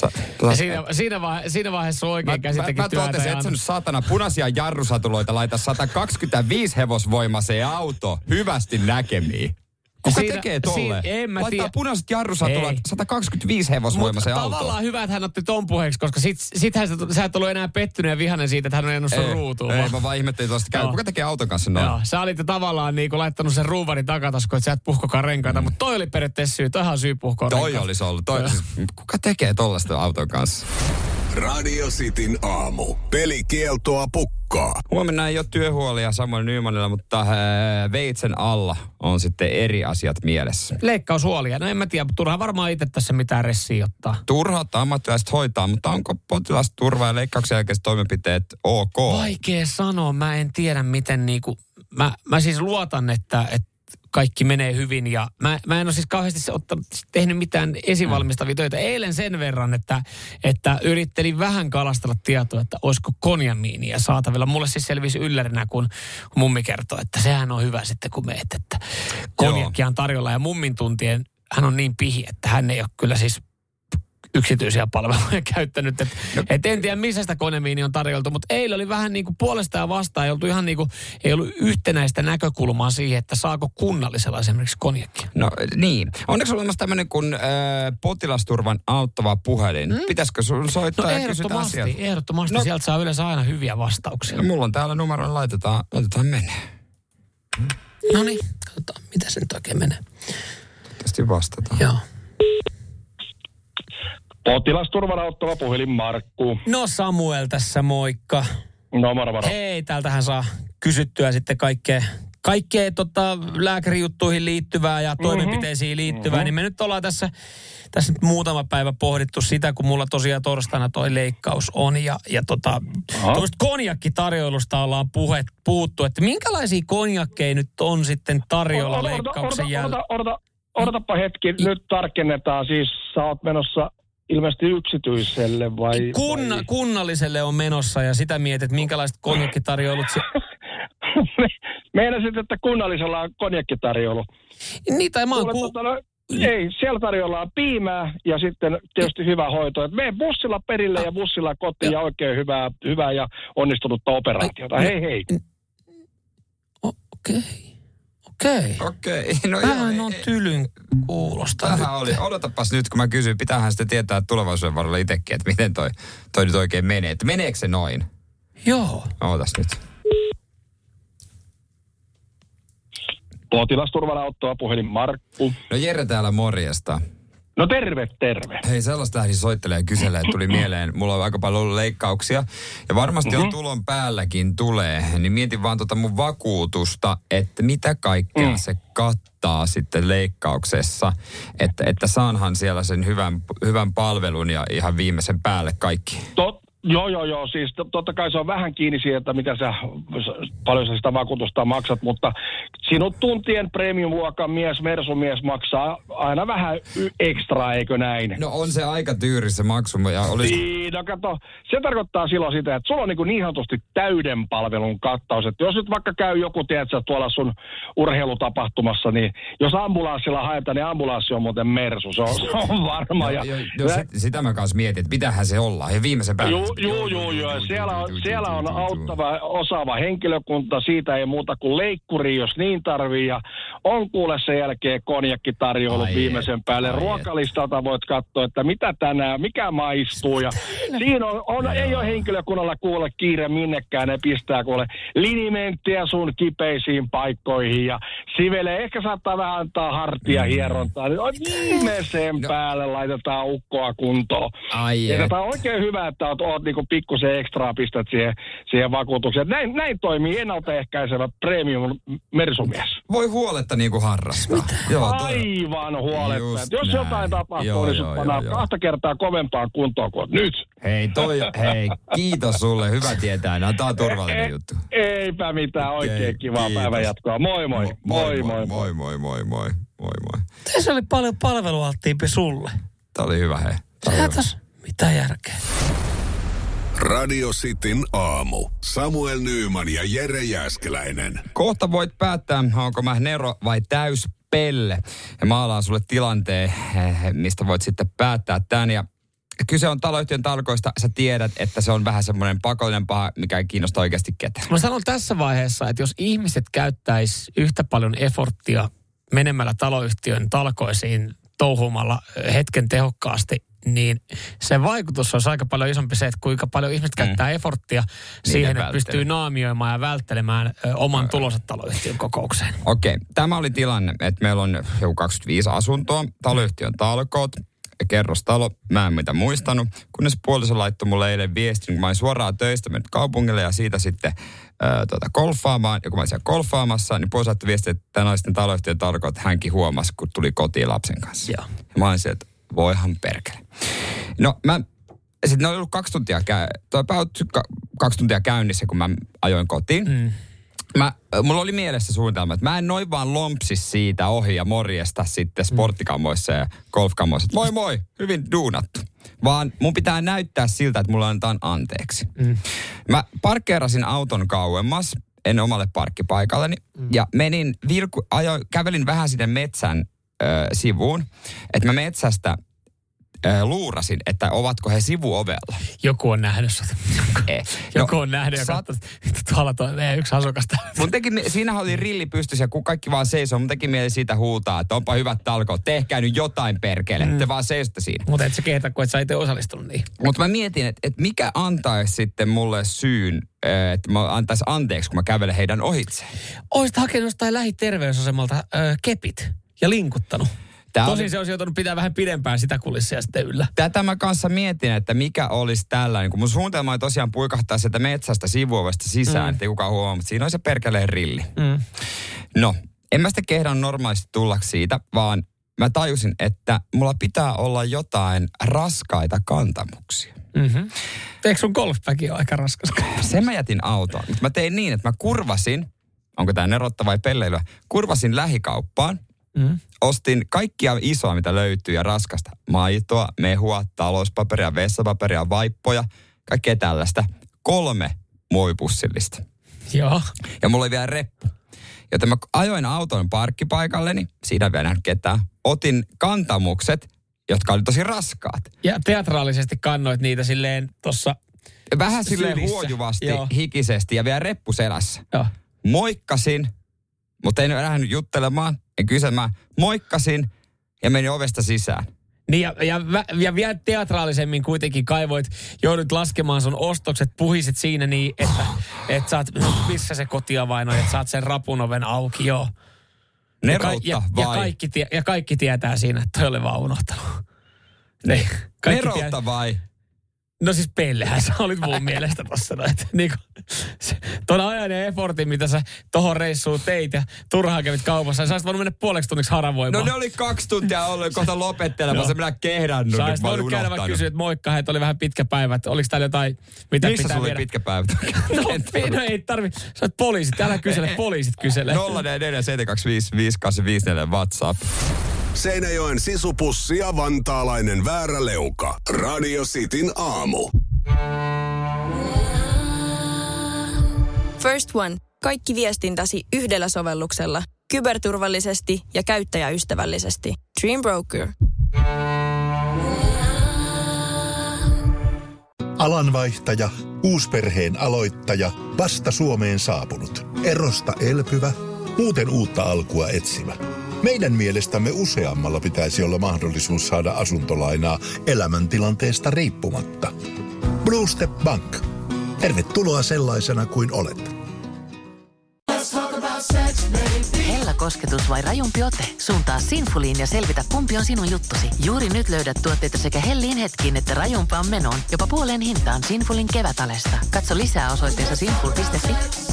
Sä, siinä, et. siinä, vaihe, siinä vaiheessa on oikein käsittekin Mä, mä totesin, että sä nyt saatana punaisia jarrusatuloita laita 125 hevosvoimaseen auto. Hyvästi näkemiin. Kuka Siinä- tekee tolleen? siinä- en mä Laittaa tiedä. punaiset jarrusatulat Ei. 125 Mutta hevosvoimaiseen autoon. tavallaan hyvä, että hän otti ton puheeksi, koska sit, sittenhän sä, sä et ollut enää pettynyt ja vihanen siitä, että hän on jäänyt sun ruutuun. ei, vaan- mä vaan ihmettelin tuosta käy. Joo. Kuka tekee auton kanssa noin? Joo, sä olit tavallaan niinku laittanut sen ruuvarin takataskuun, että sä et puhkokaan renkaita, mm. mutta toi oli periaatteessa syy, toihan syy puhkoa Toi renkaat. olisi ollut. Toi, siis, kuka tekee tollasta auton kanssa? Radio Cityn aamu. Pelikieltoa pukkaa. Huomenna ei ole työhuolia Samuel Nymanilla, mutta ää, veitsen alla on sitten eri asiat mielessä. Leikkaushuolia. No en mä tiedä, turha varmaan itse tässä mitään ressiä ottaa. Turha, että ammattilaiset hoitaa, mutta onko potilasturva ja leikkauksen jälkeiset toimenpiteet ok? Vaikea sanoa, mä en tiedä miten niinku, mä, mä siis luotan, että, että kaikki menee hyvin ja mä, mä en ole siis kauheasti ottanut, tehnyt mitään esivalmistavia töitä. Eilen sen verran, että, että yrittelin vähän kalastella tietoa, että olisiko konjamiinia saatavilla. Mulle siis selvisi yllärinä, kun mummi kertoi, että sehän on hyvä sitten kun meet, että konjakkia on tarjolla. Ja mummin tuntien hän on niin pihi, että hän ei ole kyllä siis yksityisiä palveluja käyttänyt. Et, no. et en tiedä, missä sitä konemiini on tarjoltu, mutta eilen oli vähän niin kuin puolesta ja vastaan. Ei, oltu ihan niin kuin, ei ollut yhtenäistä näkökulmaa siihen, että saako kunnallisella esimerkiksi konjakkia. No niin. Onneksi on olemassa tämmöinen kuin äh, potilasturvan auttava puhelin. Mm? Pitäisikö sun No soittaa ja kysytä asiat? ehdottomasti. No. No. Sieltä saa yleensä aina hyviä vastauksia. No, mulla on täällä numero, laitetaan, laitetaan menee. No niin, katsotaan, mitä se nyt oikein menee. Tästä vastataan. Joo. Potilasturvan auttava puhelin Markku. No Samuel tässä, moikka. No moro moro. Hei, täältähän saa kysyttyä sitten kaikkea, kaikkea tota, lääkärijuttuihin liittyvää ja toimenpiteisiin liittyvää. Mm-hmm. Niin me nyt ollaan tässä, tässä nyt muutama päivä pohdittu sitä, kun mulla tosiaan torstaina toi leikkaus on. Ja, ja tota, tuosta konjakkitarjoilusta ollaan puhe, puhuttu, että minkälaisia konjakkeja nyt on sitten tarjolla leikkauksen jälkeen. odota, odota, odotapa hetki, nyt tarkennetaan. Siis sä oot menossa ilmeisesti yksityiselle vai? Kunna, vai? kunnalliselle on menossa ja sitä mietit, että minkälaiset konjakkitarjoilut se... Meinasit, että kunnallisella on konjakkitarjoulu. Niin, tai mä oon ku... tota, no, ei, siellä tarjolla piimää ja sitten tietysti hyvä hoito. Et mene bussilla perille ja bussilla kotiin ja oikein hyvää, hyvää ja onnistunutta operaatiota. Hei hei. Okei. Okei. Okei, no joo. Vähän ei- on ei- tylyn kuulosta Vähän nyt. oli. Odotapas nyt, kun mä kysyn, pitäähän sitä tietää tulevaisuuden varrella itsekin, että miten toi, toi nyt oikein menee. Että meneekö se noin? Joo. Ootas nyt. Potilasturvan auttava puhelin Markku. No Jere täällä morjesta. No terve, terve. Hei, sellaista lähdin soittelemaan ja kyselemään, että tuli mieleen. Mulla on aika paljon ollut leikkauksia ja varmasti on tulon päälläkin tulee. Niin mietin vaan tota mun vakuutusta, että mitä kaikkea Mm. se kattaa sitten leikkauksessa. Että, että saanhan siellä sen hyvän, hyvän palvelun ja ihan viimeisen päälle kaikki. Tot, joo, joo, joo. Siis to, totta kai se on vähän kiinni siitä, että mitä sä, paljon sä sitä vakuutusta maksat, mutta sinut tuntien premium-luokan mies, mersumies maksaa aina vähän y- ekstra, eikö näin? No on se aika tyyri se maksu. Ja olisi, Niin, no kato, se tarkoittaa silloin sitä, että sulla on niin, niin sanotusti täyden palvelun kattaus. Että jos nyt vaikka käy joku, tiedätkö, tuolla sun urheilutapahtumassa, niin jos ambulanssilla haetaan, niin ambulanssi on muuten mersu. Se on, se on varma. jo, Ja, jo, jo, sit, sitä mä kanssa mietin, että mitähän se olla. Ja viimeisen päälle. Joo, joo, joo, joo. Siellä on, siellä on auttava, osaava henkilökunta. Siitä ei muuta kuin leikkuri, jos niin tarvii. Ja on kuule sen jälkeen konjakkitarjoulu Ai viimeisen et, päälle. Ruokalistalta voit katsoa, että mitä tänään, mikä maistuu. Ja siinä on, on ei ole henkilökunnalla kuule kiire minnekään. Ne pistää kuule linimenttiä sun kipeisiin paikkoihin ja sivelee. Ehkä saattaa vähän antaa hartia hierontaa. Niin on viimeisen No. päälle laitetaan ukkoa kuntoon. Ai Ja tämä on oikein hyvä, että oot, oot niinku pikkusen ekstraa pistät siihen, siihen vakuutukseen. Näin, näin toimii ennaltaehkäisevä premium mersumies. Voi huoletta niinku harrastaa. Joo, toi- Aivan huoletta. Just Jos näin. jotain tapahtuu, Joo, niin joo, sut pannaan joo, joo. kahta kertaa kovempaan kuntoon kuin nyt. Hei, toi, hei, kiitos sulle. Hyvä tietää. No, tää on turvallinen E- juttu. Eipä mitään, oikein Okei, kivaa kiitos. päivänjatkoa. Moi moi. Moi, moi, moi, moi, moi, moi, moi, moi. Tässä oli paljon palvelualttiimpi sulle. Tää oli hyvä, hei. Tää oli hyvä. mitä järkeä. Radio Cityn aamu. Samuel Nyyman ja Jere Jäskeläinen. Kohta voit päättää, onko mä Nero vai täys pelle. Ja maalaan sulle tilanteen, eh, mistä voit sitten päättää tämän. Ja kyse on taloyhtiön talkoista, sä tiedät, että se on vähän semmoinen pakollinen paha, mikä ei kiinnosta oikeasti ketään. Mä sanon tässä vaiheessa, että jos ihmiset käyttäis yhtä paljon efforttia menemällä taloyhtiön talkoisiin touhumalla hetken tehokkaasti, niin se vaikutus olisi aika paljon isompi se, että kuinka paljon ihmiset käyttää efforttia siihen, että pystyy naamioimaan ja välttelemään ö, oman tulonsa taloyhtiön kokoukseen. Okei, tämä oli tilanne, että meillä on joku 25 asuntoa, taloyhtiön talkoot, kerrostalo, mä en mitä muistanut, kunnes puoliso laittoi mulle eilen viestin, kun mä olin suoraan töistä mennyt kaupungille ja siitä sitten ää, tota, golfaamaan. Ja kun mä olin siellä golfaamassa, niin puoliso laittoi viestin, että sitten taloyhtiön talkoot, hänkin huomasi, kun tuli kotiin lapsen kanssa. Joo. Ja mä olin sieltä, että voihan perkele. No mä, sitten ne oli ollut kaksi tuntia, about ka- kaksi tuntia käynnissä, kun mä ajoin kotiin. Mm. Mä, mulla oli mielessä suunnitelma, että mä en noin vaan lompsis siitä ohi ja morjesta sitten sporttikamoissa ja golfkamoissa. Että moi moi, hyvin duunattu. Vaan mun pitää näyttää siltä, että mulla annetaan anteeksi. Mm. Mä parkkeerasin auton kauemmas, en omalle parkkipaikalleni, mm. ja menin, vilku, ajoin, kävelin vähän sinne metsän ö, sivuun, että mä metsästä luurasin, että ovatko he sivuovella. Joku on nähnyt sut. Eh. Joku No, on nähnyt ja sä- tuolla toi meidän yksi asukas. Mun teki, siinähän oli rilli pystyssä ja kun kaikki vaan seisoo, mun teki mieli siitä huutaa, että onpa hyvät talkoot, tehkää nyt jotain perkele, mm. te vaan seisotte siinä. Mutta et sä kehtä, kun et sä itse osallistunut niin. Mutta mä mietin, että, että mikä antaisi sitten mulle syyn, että mä antaisin anteeksi, kun mä kävelen heidän ohitse. Oisit hakenut jostain lähiterveysasemalta ö, kepit ja linkuttanut. Tää Tosin oli- se olisi joutunut pitää vähän pidempään sitä kulissia sitten yllä. Tätä mä kanssa mietin, että mikä olisi tällainen, kun mun suunnitelma oli tosiaan puikahtaa sieltä metsästä sivuovesta sisään, mm. ettei kukaan huomaa, mutta siinä on se perkeleen rilli. Mm. No, en mä sitten kehdannut normaalisti tulla siitä, vaan mä tajusin, että mulla pitää olla jotain raskaita kantamuksia. Mm-hmm. Eikö sun golfbagi ole aika raskas? Sen mä jätin autoon. Mutta mä tein niin, että mä kurvasin, onko tämä nerotta vai pelleilyä, kurvasin lähikauppaan, Mm. ostin kaikkia isoa, mitä löytyy ja raskasta. Maitoa, mehua, talouspaperia, vessapaperia, vaippoja, kaikkea tällaista. Kolme muovipussillista. Joo. Ja mulla oli vielä reppu. Joten mä ajoin auton parkkipaikalleni, siinä vielä nähnyt ketään. Otin kantamukset, jotka oli tosi raskaat. Ja teatraalisesti kannoit niitä silleen tuossa. Vähän silleen Sylissä. huojuvasti, Joo. hikisesti ja vielä reppu selässä. Joo. Moikkasin, mutta en lähdenyt juttelemaan, en kysymään. Moikkasin ja menin ovesta sisään. Niin ja, ja, ja vielä teatraalisemmin kuitenkin kaivoit, joudut laskemaan sun ostokset, puhisit siinä niin, että et saat, missä se kotiavain on, että saat sen rapun oven auki, joo. Ja, Neroutta ja, vai? ja, kaikki tie, ja kaikki tietää siinä, että toi oli vaan unohtanut. Niin, kaikki Neroutta vai? No siis pellehän sä olit mun mielestä tossa. No, että niinku, se, ton ajan ja effortin, mitä sä tohon reissuun teit ja turhaan kävit kaupassa, sä olisit voinut mennä puoleksi tunniksi haravoimaan. No ne oli kaksi tuntia ollut kohta lopettelemassa, Joo. minä kehdannut, Sä olisit voinut käydä vaan kysyä, että moikka, että oli vähän pitkä päivä, että oliko täällä jotain, mitä Missä pitää sulla oli viedä. pitkä päivä? No, no ei tarvi. Sä oot poliisit, älä kysele, poliisit kysele. 044 WhatsApp. Seinäjoen sisupussi ja vantaalainen vääräleuka. Radio Cityn aamu. First One. Kaikki viestintäsi yhdellä sovelluksella. Kyberturvallisesti ja käyttäjäystävällisesti. Dream Broker. Alanvaihtaja, uusperheen aloittaja, vasta Suomeen saapunut, erosta elpyvä, muuten uutta alkua etsimä. Meidän mielestämme useammalla pitäisi olla mahdollisuus saada asuntolainaa elämäntilanteesta riippumatta. Blue Step Bank. Tervetuloa sellaisena kuin olet. Hella kosketus vai rajumpi ote? Suuntaa Sinfuliin ja selvitä, kumpi on sinun juttusi. Juuri nyt löydät tuotteita sekä hellin hetkiin että rajumpaan menoon. Jopa puoleen hintaan Sinfulin kevätalesta. Katso lisää osoitteessa sinful.fi.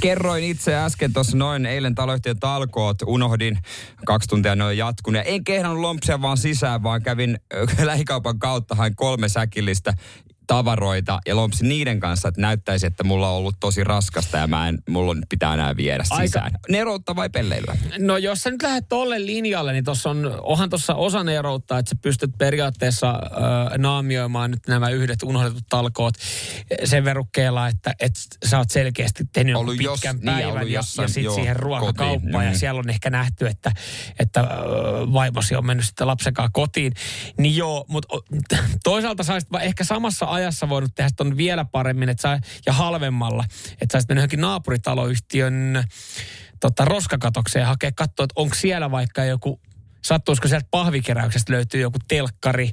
Kerroin itse äsken tuossa noin eilen taloyhtiön talkoot, unohdin, kaksi tuntia noin jatkunut. Ja en kehdannut lompsia vaan sisään, vaan kävin ö, lähikaupan kautta, hain kolme säkillistä tavaroita ja lompsin niiden kanssa, että näyttäisi, että mulla on ollut tosi raskasta ja mä en, mulla on, pitää enää viedä Aika- sisään. Neroutta vai pelleilyä? No jos sä nyt lähdet tolle linjalle, niin tuossa on, onhan tuossa osa neroutta, että sä pystyt periaatteessa äh, naamioimaan nyt nämä yhdet unohdetut talkoot sen verukkeella, että et sä oot selkeästi tehnyt Ollut jonkun jos- pitkän niin, päivän ollut ja, jossain, ja sitten siihen ruokakauppaan kotiin, ja mm. siellä on ehkä nähty, että, että äh, vaimosi on mennyt sitten lapsen kanssa kotiin. Niin joo, mutta toisaalta va- ehkä samassa ajassa voinut tehdä ton vielä paremmin että sä, ja halvemmalla, että sä olisit mennyt johonkin naapuritaloyhtiön tota, roskakatokseen ja hakea katsoa, että onko siellä vaikka joku, sattuisiko sieltä pahvikeräyksestä löytyy joku telkkari,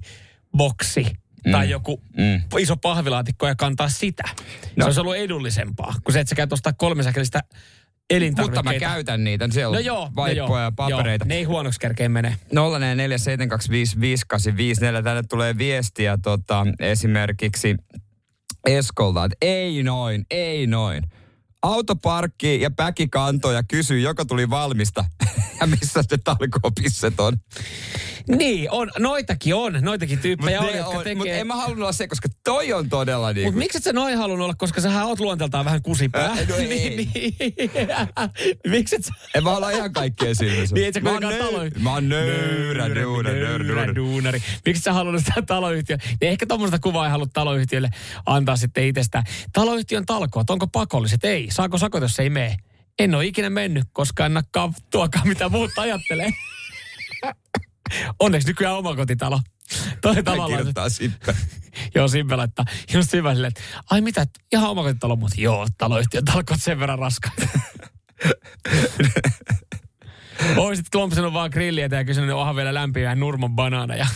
boksi mm. tai joku Mm. iso pahvilaatikko ja kantaa sitä. No. No. Se olisi ollut edullisempaa, kuin se, että sä käyt ostaa kolmesäkelistä Mutta elintarvikkeita. mä käytän niitä. Siellä No on joo, no vaippoja joo, ja papereita. Joo, ne ei huonoksi kerkeen mene. 0447255854. Tänne tulee viestiä tota, esimerkiksi Eskolta, että ei noin, ei noin. Auto parkkii ja päki kantoi ja kysyy, joko tuli valmista missä se talkoopisset on. Niin, on, noitakin on, noitakin tyyppejä on, jotka Mutta tekee... en mä halunnut olla se, koska toi on todella niin Mutta miksi et sä noin halunnut olla, koska sä oot luonteeltaan vähän kusipää. Äh, no ei. niin, niin. miksi et sä... En mä olla ihan kaikkien silmissä. Niin, et sä mä, oon kuitenkaan nöy- talo... mä oon nöyrä, nöyrä, duuna. duunari. Miksi sä halunnut sitä taloyhtiö? Niin ehkä tuommoista kuvaa ei halua taloyhtiölle antaa sitten itsestään. Taloyhtiön talkoot, onko pakolliset? Ei. Saako sakot, jos ei mene? En ole ikinä mennyt, koska en nakkaa tuokaan, mitä muut ajattelee. Onneksi nykyään omakotitalo. Toi tavallaan... kirjoittaa Sippe. Joo, Simpe laittaa just hyvä silleen, että ai mitä, ihan omakotitalo, mutta joo, taloyhtiön talkoot sen verran raskaita. Oisit klompsinut vaan grilliä ja kysynyt, onhan vielä lämpimää nurmon banaana ja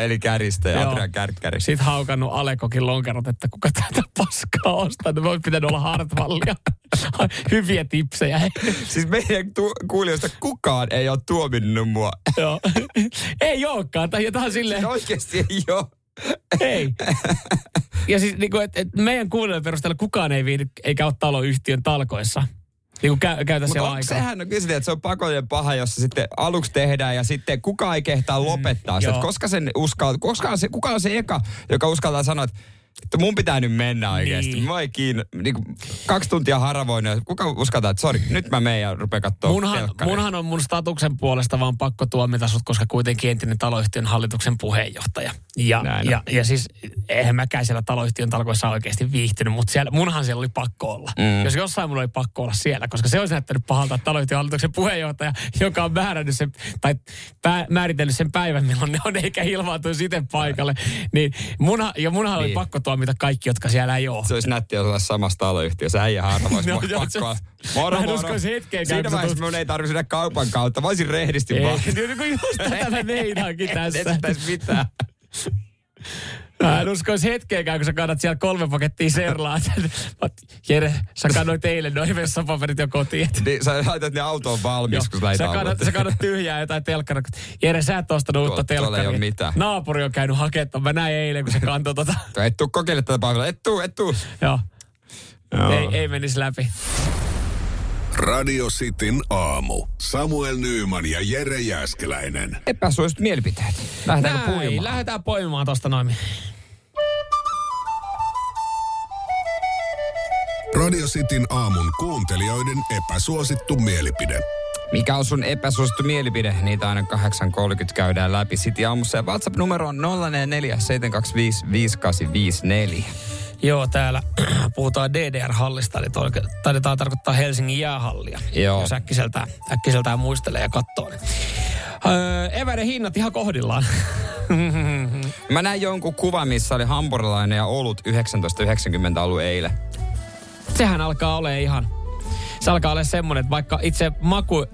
Eli käristä ja. Adrian kärkkäri. sit haukannut Alekokin lonkerot, että kuka tätä paskaa ostaa. Ne olisi pitänyt olla Hartwallia. Hyviä tipsejä. Siis meidän tu- kuulijoista kukaan ei ole tuominnut mua. Joo. Ei olekaan. Tai jotain silleen. Siis oikeasti ei ole. Ei. Ja siis niin kuin, et, et meidän kuulijoiden perusteella kukaan ei viihdy, eikä ole taloyhtiön talkoissa. Niin käy, käytä Mutta siellä aikaa. sehän on kyllä silleen, että se on pakollinen paha, jossa sitten aluksi tehdään ja sitten kukaan ei kehtaa lopettaa mm, joo. Koska sen uskal, koska on se, kuka on se eka, joka uskaltaa sanoa, että että mun pitää nyt mennä oikeasti. Niin. Niin. Mä ei kiinni. Niin kuin kaksi tuntia haravoin. ja Kuka uskaltaa, että sori, nyt mä menen ja rupean katsoa Munhan, munhan on mun statuksen puolesta vaan pakko tuomita sut, koska kuitenkin entinen taloyhtiön hallituksen puheenjohtaja. Ja, Näin on. ja, ja siis eihän mäkään siellä taloyhtiön talkoissa oikeasti viihtynyt, mutta siellä, munhan siellä oli pakko olla. Mm. Jos jossain mun oli pakko olla siellä, koska se olisi näyttänyt pahalta, että taloyhtiön hallituksen puheenjohtaja, joka on määrännyt sen, tai pää, määritellyt sen päivän, milloin ne on, eikä ilmaantuisi itse paikalle. Niin munhan, ja munhan oli Niin. Pakko tuomita kaikki, jotka siellä ei ole. Se olisi nättiä olla samassa taloyhtiössä. Äijä harvoin No, no, joo, pakko se- olla. Moro, Mä en uskoisi Siinä vaiheessa mun ei tarvitse mennä kaupan kautta. Mä olisin rehdisti Ei, vaan. niin kuin just tätä meinaankin tässä. Et mitään. Mä en uskoisi hetkeäkään, kun sä kannat siellä kolme pakettia serlaa. Jere, sä kannoit eilen noin vessapaperit jo kotiin. Niin, sä laitat ne autoon valmis, Joo, kun sä lähit sä, kannat, sä kannat tyhjää jotain telkkaria. Jere, sä et ostanut uutta Tuolla- tuolla ei telkkaria. ole mitään. Naapuri on käynyt hakemaan. Mä näin eilen, kun se kantoi tota. Et tuu kokeile tätä päivää. Et tuu, et tuu. Joo. Joo. Ei, ei menisi läpi. Radio Cityn aamu. Samuel Nyyman ja Jere Jäskeläinen. Epäsuositut mielipiteet. Lähdetäänkö Näin, puimaan? lähdetään poimimaan tosta noin. Radio Cityn aamun kuuntelijoiden epäsuosittu mielipide. Mikä on sun epäsuosittu mielipide? Niitä aina 8.30 käydään läpi City aamussa. Ja WhatsApp-numero on 0447255854. Joo, täällä puhutaan DDR-hallista, eli taidetaan tarkoittaa Helsingin jäähallia. Joo. Jos äkkiseltään, äkkiseltään muistelee ja katsoo. Niin. Öö, eväiden hinnat ihan kohdillaan. Mä näin jonkun kuvan, missä oli hampurilainen ja olut 1990 ollut eilen. Sehän alkaa olla ihan, se alkaa olla semmoinen, että vaikka itse maku,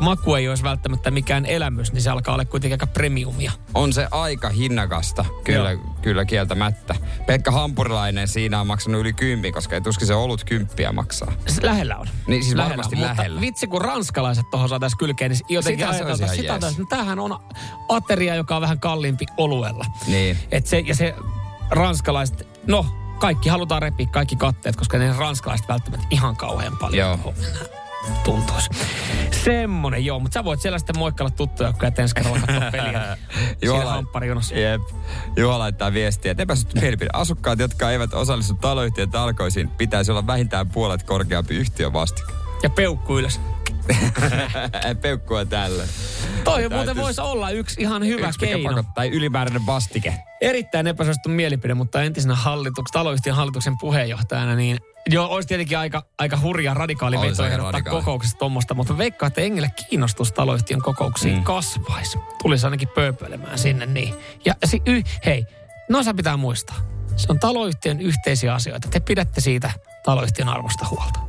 maku ei olisi välttämättä mikään elämys, niin se alkaa olla kuitenkin aika premiumia. On se aika hinnakasta, kyllä, kyllä kieltämättä. Pekka Hampurilainen siinä on maksanut yli kympin, koska ei tuskin se olut kymppiä maksaa. Se lähellä on. Niin, siis lähellä, varmasti mutta lähellä. vitsi kun ranskalaiset tuohon saataisiin kylkeen, niin jotenkin Sitä se ajateltaisiin ihan sitä, että no, tämähän on ateria, joka on vähän kalliimpi oluella. Niin. Et se, ja se ranskalaiset, no kaikki halutaan repiä kaikki katteet, koska ne ranskalaiset välttämättä ihan kauhean paljon. Joo. Tuntuisi. Semmonen joo, mutta sä voit siellä sitten moikkailla tuttuja, kun et ensi kerralla katsoa peliä. Hampparijonossa. Jep. Juha laittaa viestiä, että mielipide. Asukkaat, jotka eivät osallistu taloyhtiön talkoisiin, pitäisi olla vähintään puolet korkeampi yhtiövastike. Ja peukku ylös. Peukkua tällä. Toi muuten voisi olla yksi ihan hyvä Yksi, keino. pakottaa, tai ylimääräinen vastike. Erittäin epäsuosittu mielipide, mutta entisenä hallituks, taloyhtiön hallituksen puheenjohtajana, niin joo, olisi tietenkin aika, aika hurja radikaali veto ehdottaa radikaali. kokouksesta tuommoista, mutta veikkaa, että Engille kiinnostus taloyhtiön kokouksiin mm. kasvaisi. Tulisi ainakin pööpöilemään sinne niin. Ja si, y, hei, noissa pitää muistaa. Se on taloyhtiön yhteisiä asioita. Te pidätte siitä taloyhtiön arvosta huolta.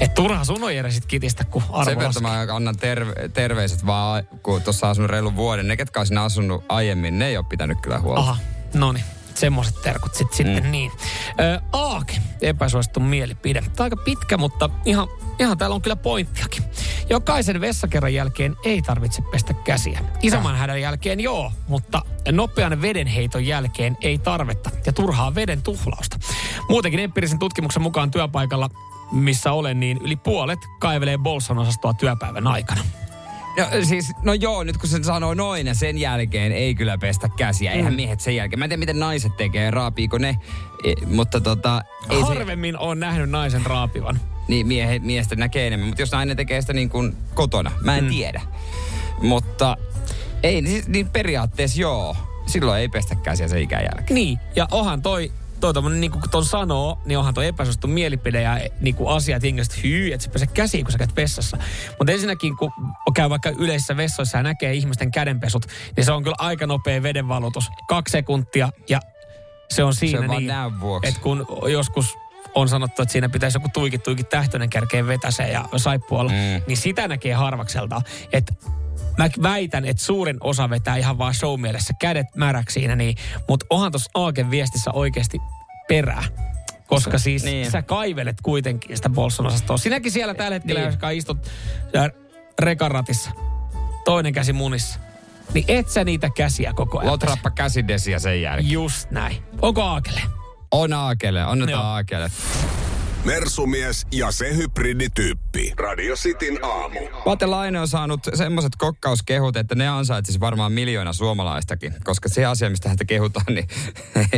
Et turha sun on Jere sit kitistä, kun arvo Sen verran laskee. mä annan terve, terveiset vaan, kun tuossa asunut reilun vuoden. Ne, ketkä on siinä asunut aiemmin, ne ei ole pitänyt kyllä huolta. Aha, no niin. Semmoiset terkut sit, sitten niin. Ö, Aake, epäsuosittu mielipide. Tämä on aika pitkä, mutta ihan, ihan täällä on kyllä pointtiakin. Jokaisen vessakerran jälkeen ei tarvitse pestä käsiä. Isomman hädän jälkeen joo, mutta nopean vedenheiton jälkeen ei tarvetta ja turhaa veden tuhlausta. Muutenkin empiirisen tutkimuksen mukaan työpaikalla, missä olen, niin yli puolet kaivelee Bolson osastoa työpäivän aikana. No, siis, no joo, nyt kun sen sanoo noin ja sen jälkeen ei kyllä pestä käsiä. Eihän miehet sen jälkeen. Mä en tiedä, miten naiset tekee, raapiiko ne. E, mutta tota, ei se, Harvemmin on nähnyt naisen raapivan. niin miehe, miestä näkee enemmän. Mutta jos nainen tekee sitä niin kuin kotona, mä en mm. tiedä. Mutta ei, niin, niin periaatteessa joo. Silloin ei pestä käsiä sen ikään jälkeen. Niin, ja onhan toi, toi tommonen, niin kuin ton sanoo, niin onhan toi epäsuosittu mielipide ja niin kuin asiat ihmiset, hyy, että sä pese käsiin, kun sä käyt vessassa. Mutta ensinnäkin, kun käy vaikka yleisissä vessoissa ja näkee ihmisten kädenpesut, niin se on kyllä aika nopea vedenvalutus. Kaksi sekuntia ja se on siinä Se on niin, että kun joskus on sanottu, että siinä pitäisi joku tuikki tuikki tähtönen kärkeen vetäsee ja saippualla, mm. niin sitä näkee harvakselta. Että mä väitän, että suurin osa vetää ihan vaan show mielessä kädet märäksi siinä, niin, mutta onhan tuossa Aaken viestissä oikeasti perää. Koska Se- siis niin. sä kaivelet kuitenkin sitä Bolson-osastoa. Sinäkin siellä tällä hetkellä, Niin. jos istut rekaratissa, toinen käsi munissa, niin et sä niitä käsiä koko ajan. Lotrappa käsidesiä sen jälkeen. Just näin. Onko Aakele? On aakele, on Joo. aakele. Mersumies ja se hybridityyppi. Radio Cityn aamu. Pate Laine on saanut semmoiset kokkauskehut, että ne ansaitsisi varmaan miljoona suomalaistakin. Koska se asia, mistä häntä kehutaan, niin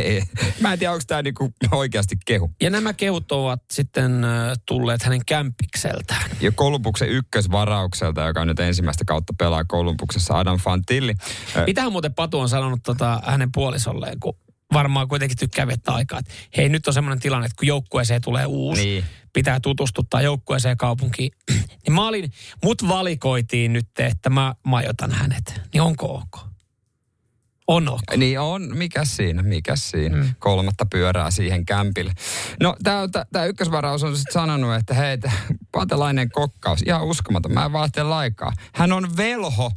mä en tiedä, onko tämä niinku oikeasti kehu. Ja nämä kehut ovat sitten tulleet hänen kämpikseltään. Ja Kolumbuksen ykkösvaraukselta, joka on nyt ensimmäistä kautta pelaa Kolumbuksessa Adam Fantilli. Mitähän muuten Patu on sanonut tota, hänen puolisolleen, kun varmaan kuitenkin tykkää viettää aikaa. että hei, nyt on semmoinen tilanne, että kun joukkueeseen tulee uusi, Niin. pitää tutustuttaa joukkueeseen kaupunkiin. niin mä olin, mut valikoitiin nyt, että mä majoitan hänet. Niin onko ok? On ok. Niin on, mikä siinä, mikä siinä. Mm. Kolmatta pyörää siihen kämpille. No, tämä ykkösvaraus on sitten sanonut, että hei, tää patelainen kokkaus, ihan uskomaton, mä en vaahtele laikaa. Hän on velho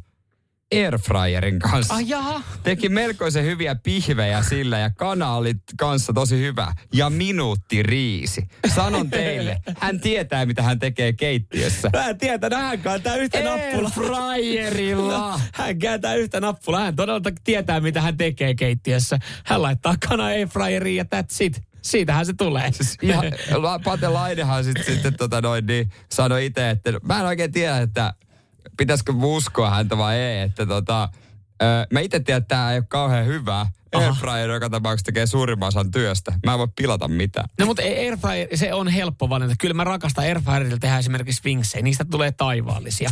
airfryerin kanssa. Ai jaha. Teki melkoisen hyviä pihvejä sillä ja kana oli kanssa tosi hyvä. Ja minuutti riisi. Sanon teille, hän tietää mitä hän tekee keittiössä. Mä no hän kääntää yhtä nappulaa. Airfryerilla. Hän kääntää yhtä nappulaa. Hän todella tietää, mitä hän tekee keittiössä. Hän laittaa kana airfryeriin ja that's it. Siitähän se tulee. Siis ihan, La- Pate Lainehan sitten, sitten tota noin, niin sanoi itse, että mä en oikein tiedä, että pitäisikö uskoa häntä vai ei. Että tota, mä itse tiedän, että tämä ei ole kauhean hyvä. Airfryer joka tapauksessa tekee suurimman osan työstä. Mä en voi pilata mitään. No mutta airfryer, se on helppo valinta. Kyllä mä rakastan airfryerilla tehdä esimerkiksi vinksejä. Niistä tulee taivaallisia.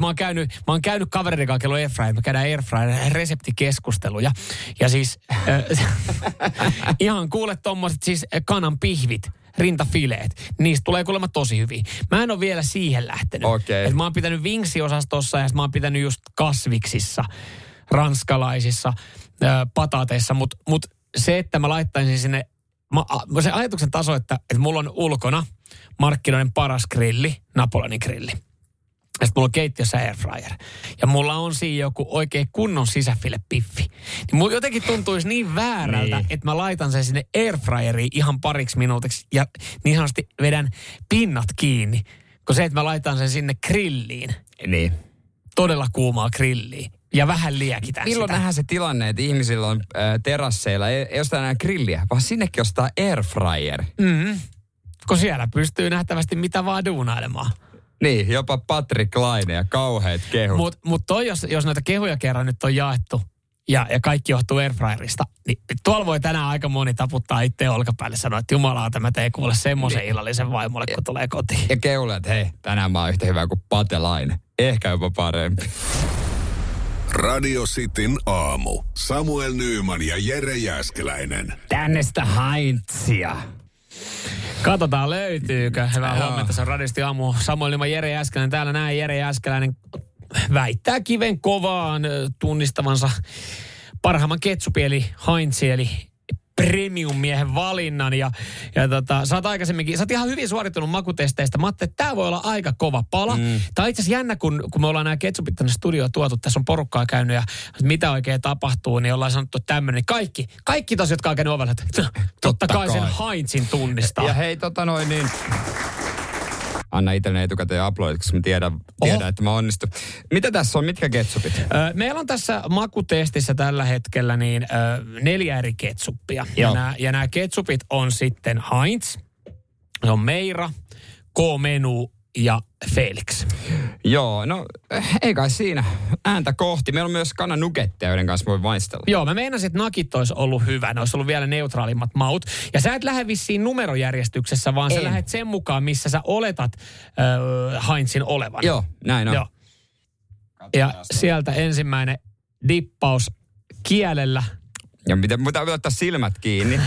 Mä, oon käynyt, mä oon käynyt kavereiden kanssa, kello airfryer. Me käydään airfryer reseptikeskusteluja. Ja siis ihan kuule tommoset siis kanan pihvit rintafileet. Niistä tulee kuulemma tosi hyviä. Mä en ole vielä siihen lähtenyt. Okei. Et mä oon pitänyt vinksiosastossa ja mä oon pitänyt just kasviksissa, ranskalaisissa, ö, pataateissa. Mutta mut se, että mä laittaisin sinne, mä, a- se ajatuksen taso, että, että mulla on ulkona markkinoiden paras grilli, Napoleonin grilli. Ja sitten mulla on keittiössä airfryer. Ja mulla on siinä joku oikein kunnon sisäfile-piffi. Niin mulla jotenkin tuntuisi niin väärältä, Niin. että mä laitan sen sinne airfryeriin ihan pariksi minuutiksi ja niin sanotusti vedän pinnat kiinni. Kun se, että mä laitan sen sinne grilliin, Niin. todella kuumaa grilliin ja vähän liekitän Milloin sitä. nähdään se tilanne, että ihmisillä on äh, terasseilla, ei, ei ostaa enää grilliä, vaan sinnekin ostaa airfryer. Mm. Kun siellä pystyy nähtävästi mitä vaan duunailemaan. Niin, jopa Patrick Laine ja kauheat kehut. Mutta mut toi, jos, jos näitä kehuja kerran nyt on jaettu, ja, ja kaikki johtuu Airfryerista, niin tuolla voi tänään aika moni taputtaa itse olkapäälle sanoa, että jumalauta, mä teen kuule semmoisen Niin. illallisen vaimolle, kun tulee kotiin. Ja keule, että hei, tänään mä oon yhtä hyvä kuin Pate Laine. Ehkä jopa parempi. Radio Cityn aamu. Samuel Nyyman ja Jere Jäskeläinen. Tänne sitä Heinzia. Katsotaan löytyykö. Hyvää Joo. huomenta, se on radisti aamu. Samoin ilman Jere Jäskeläinen. Täällä näin Jere Jäskeläinen väittää kiven kovaan tunnistavansa parhaimman ketsupi eli Heinzi eli premium-miehen valinnan. Ja, ja tota, sä oot aikaisemminkin, sä oot ihan hyvin suorittunut makutesteistä. Mä ajattelin, että tää voi olla aika kova pala. Mm. Tää on itse asiassa jännä, kun, kun me ollaan nämä ketsupit tänne studioon tuotu. Tässä on porukkaa käynyt ja mitä oikein tapahtuu, niin ollaan sanottu tämmöinen. Kaikki, kaikki tos, jotka on käynyt ovella, että totta, totta kai, kai. sen Heinzin tunnistaa. Ja hei, tota noin niin... Anna itselleni etukäteen aplodit, koska mä tiedän, tiedän että mä onnistun. Mitä tässä on? Mitkä ketsupit? Meillä on tässä makutestissä tällä hetkellä niin neljä eri ketsuppia. Ja nämä, ja nämä ketsupit on sitten Heinz, se on Meira, K-menu ja Felix. Joo, no ei kai siinä. Ääntä kohti. Meillä on myös kanan nuggetteja, joiden kanssa voi maistella. Joo, mä meinasin, että nakit olisi ollut hyvä. Ne olisi ollut vielä neutraalimmat maut. Ja sä et lähde vissiin numerojärjestyksessä, vaan sä En. lähdet sen mukaan, missä sä oletat äh, Heinzin olevan. Joo, näin on. Joo. Ja sieltä ensimmäinen dippaus kielellä. Ja miten, mutta pitää ottaa silmät kiinni.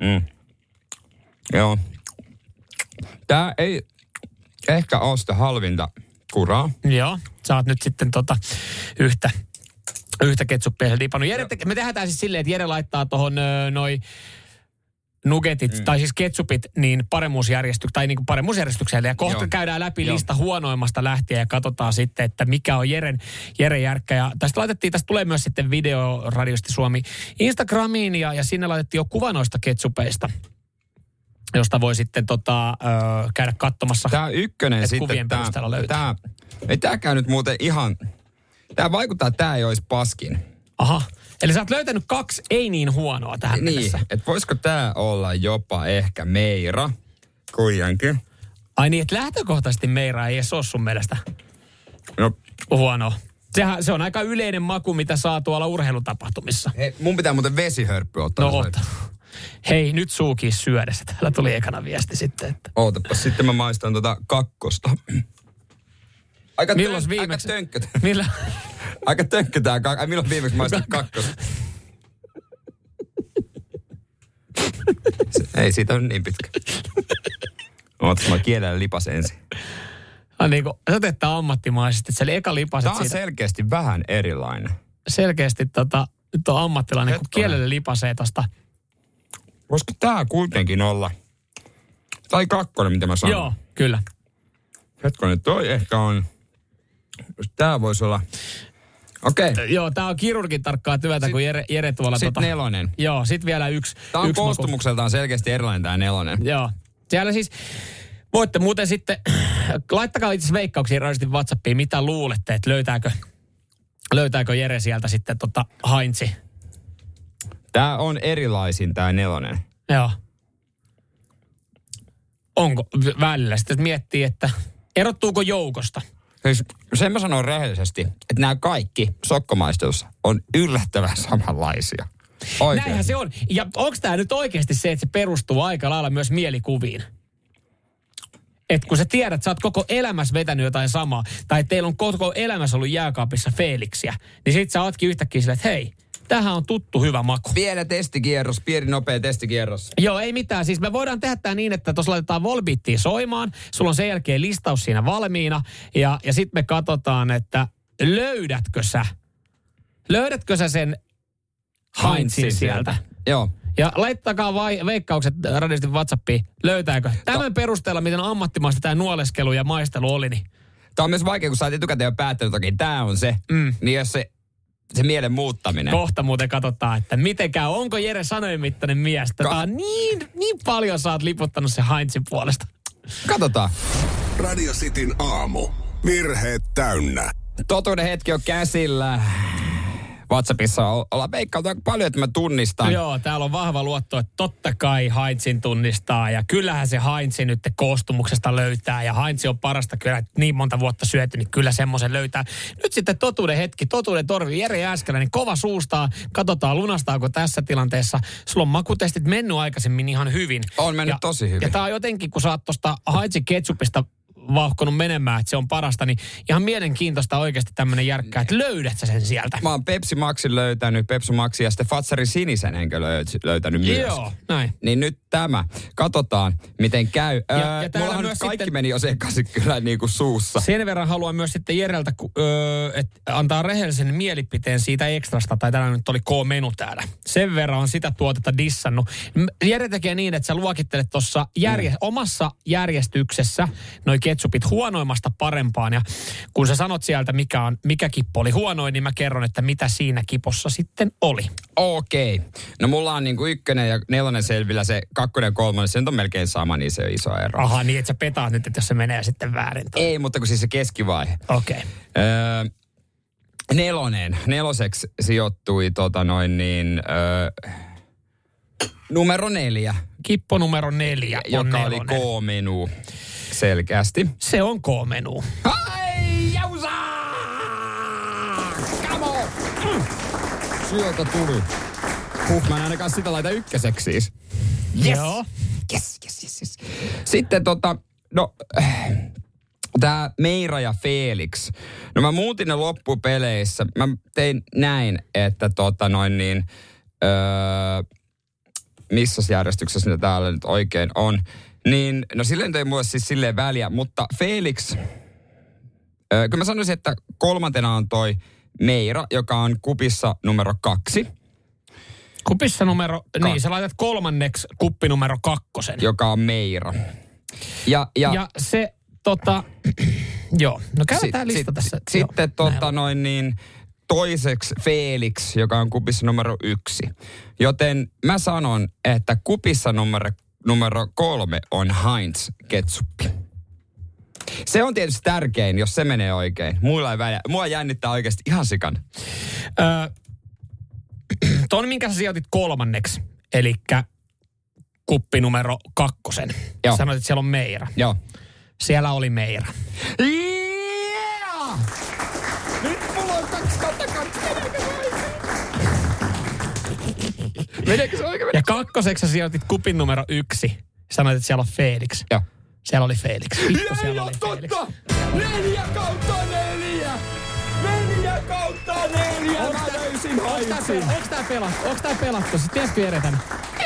Mm. Joo. Tää ei ehkä ole sitä halvinta kuraa. Joo, sä oot nyt sitten tota yhtä, yhtä ketsuppia dipannut. Jere, te- me tehdään siis silleen, että Jere laittaa tuohon noin nugetit, mm. tai siis ketsupit, niin paremmuusjärjestykseen, tai niin kuin paremmuusjärjestykselle. Ja kohta Joo. käydään läpi Joo. lista huonoimmasta lähtien ja katsotaan sitten, että mikä on Jeren, Jere Järkkä. Ja tästä laitettiin, tästä tulee myös sitten video Radiosti Suomi Instagramiin, ja, ja sinne laitettiin jo kuva noista ketsupeista josta voi sitten tota, ö, käydä katsomassa. Tää ykkönen sitten, kuvien tää, perusteella löytyy. tää, ei tääkään nyt muuten ihan, tää vaikuttaa, että tää ei olisi paskin. Aha. Eli sä oot löytänyt kaksi ei niin huonoa tähän Niin, mennessä. että voisiko tää olla jopa ehkä Meira, kuitenkin. Ai niin, että lähtökohtaisesti Meira ei edes ole sun mielestä No, huono. Sehän, se on aika yleinen maku, mitä saa tuolla urheilutapahtumissa. hei, mun pitää muuten vesihörppy ottaa. No ota. Hei, nyt suukin syödessä. Täällä tuli ekana viesti sitten, että... Ootapas, sitten mä maistan tota kakkosta. Aika, Milloin viimeksi? aika tönkkö. Millä? Aika tönkkö tää. Ai, milloin viimeksi maistin kakkosta? Se- Ei siitä on niin pitkä. Ootas, mä kielellä lipas ensin. Ah, niin kuin, se otetaan ammattimaisesti. että Se oli eka lipaset Tää on siitä. selkeästi vähän erilainen. Selkeästi tota, nyt on ammattilainen, kun Hetkonen. kielelle lipasee tosta. Voisiko tää kuitenkin olla? Tai kakkonen, mitä mä sanon. Joo, kyllä. Hetkonen, toi ehkä on... Tää voisi olla... Okei. Okay. Joo, tää on kirurgin tarkkaa työtä, kun Jere, Jere tuolla... Sitten tota, nelonen. Joo, sit vielä yksi. Tää on yksi maku. koostumukseltaan selkeästi erilainen tää nelonen. Joo. Siellä siis, voitte muuten sitten, laittakaa itse veikkauksia radiosti WhatsAppiin, mitä luulette, että löytääkö, löytääkö Jere sieltä sitten tota Heinzi. Tää on erilaisin tää nelonen. Joo. Onko välillä sitten miettii, että erottuuko joukosta? Siis sen mä sanon rehellisesti, että nämä kaikki sokkomaistelussa on yllättävän samanlaisia. Oikein. Näinhän se on. Ja onko tämä nyt oikeasti se, että se perustuu aika lailla myös mielikuviin? Et kun sä tiedät, että sä oot koko elämässä vetänyt jotain samaa, tai teillä on koko elämässä ollut jääkaapissa Felixiä, niin sit sä ootkin yhtäkkiä silleen, että hei, tämähän on tuttu hyvä maku. Pieni testikierros, pieni nopea testikierros. Joo, ei mitään. Siis me voidaan tehdä tämä niin, että tuossa laitetaan Volbittiin soimaan. Sulla on sen jälkeen listaus siinä valmiina. Ja, ja sitten me katsotaan, että löydätkö sä, löydätkö sä sen Heinzin sieltä? Joo. Ja laittakaa vai, veikkaukset radiosti WhatsAppiin. Löytääkö? Tämän perusteella, miten ammattimaista tämä nuoleskelu ja maistelu oli, niin Tämä on myös vaikea, kun sä oot etukäteen jo päättänyt, että okei, tää on se. Mm. Niin jos se, se mielen muuttaminen. kohta muuten katsotaan, että miten käy. Onko Jere sanojen mittainen mies? Tätä on niin, niin paljon sä oot liputtanut se Heinzin puolesta. Katsotaan. Radio Cityn aamu. Virheet täynnä. Totuuden hetki on käsillä. WhatsAppissa ollaan veikkailtu aika paljon, että mä tunnistan. Joo, täällä on vahva luotto, että totta kai Heinzin tunnistaa ja kyllähän se Heinzi nyt koostumuksesta löytää ja Heinz on parasta kyllä että niin monta vuotta syöty, niin kyllä semmoisen löytää. Nyt sitten totuuden hetki, totuuden torvi, Jere Jääskeläinen kova suustaa, katsotaan lunastaako tässä tilanteessa. Sulla on makutestit mennyt aikaisemmin ihan hyvin. On mennyt ja, tosi hyvin. Ja tää on jotenkin, kun sä oot tosta Heinzi ketsupista vauhkonut menemään, että se on parasta, niin ihan mielenkiintoista oikeasti tämmöinen järkkää, että löydät sä sen sieltä. Mä oon Pepsi Maxin löytänyt, Pepsi Maxi ja sitten Fatsarin sinisen enkö löy- löytänyt myös. Joo, näin. Niin nyt tämä. Katsotaan, miten käy. Ja- öö, ja täällä myös kaikki sitten- meni jo sekaisin kyllä niin kuin suussa. Sen verran haluan myös sitten Jereltä ku- öö, et antaa rehellisen mielipiteen siitä ekstrasta, tai täällä nyt oli K-menu täällä. Sen verran on sitä tuotetta dissannut. Jere tekee niin, että sä luokittelet tuossa järje- mm. omassa järjestyksessä noi ketsupit huonoimmasta parempaan. Ja kun sä sanot sieltä, mikä, on, mikä kippo oli huonoin, niin mä kerron, että mitä siinä kipossa sitten oli. Okei. No mulla on niin kuin ykkönen ja nelonen selvillä, se kakkonen ja kolmonen, se on melkein sama, niin se on iso ero. Aha, niin että sä petaat nyt, että jos se menee sitten väärin. toi. Ei, mutta kun siis se keskivaihe. Okei. Okay. Öö, nelonen. Neloseksi sijoittui tota noin niin, öö, numero neljä, Kippo numero neljä on joka oli nelonen. K-menu selkeästi. Se on K-menu. Ai, jausa! Come on! Mm. Sieltä tuli. Huh, mä en ainakaan sitä laita ykköseksi siis. Yes. Joo. Yes, yes, yes, yes. Sitten tota, no, tämä Meira ja Felix. No mä muutin ne loppupeleissä. Mä tein näin, että tota noin niin, öö, missä järjestyksessä ne täällä nyt oikein on. Niin, no silleen ei mulle siis silleen väliä, mutta Felix, öö, kyllä mä sanoisin, että kolmantena on toi Meira, joka on kupissa numero kaksi, Kupissa numero, niin sä laitat kolmanneksi kuppi numero kakkosen. joka on Meira. Ja, ja, Ja, se tota, joo, no käydään Sit- tää lista sit- tässä. Sitten Joo, tota näin. noin niin toiseksi Felix, joka on kupissa numero yksi. Joten mä sanon, että kupissa numero, numero kolme on Heinz ketsuppi. Se on tietysti tärkein, jos se menee oikein. Muilla ei väliä. Mua jännittää oikeasti ihan sikan. Öö, ton, minkä sä sijoitit kolmanneksi, eli kuppi numero kakkosen. Joo. Sanoit, että siellä on Meira. Joo. Siellä oli Meira. Meneekö se oikein? Ja kakkoseksi sä sijoitit kupin numero yksi. Sanoit, että siellä on Felix. Joo. Siellä oli Felix. Vittu, Ei siellä oli Felix. totta! Neljä kautta neljä! Neljä kautta neljä! Mä löysin Onks tää, haitsin! onks tää pelattu? Onks tää pelattu? Siis tiesikö Jere?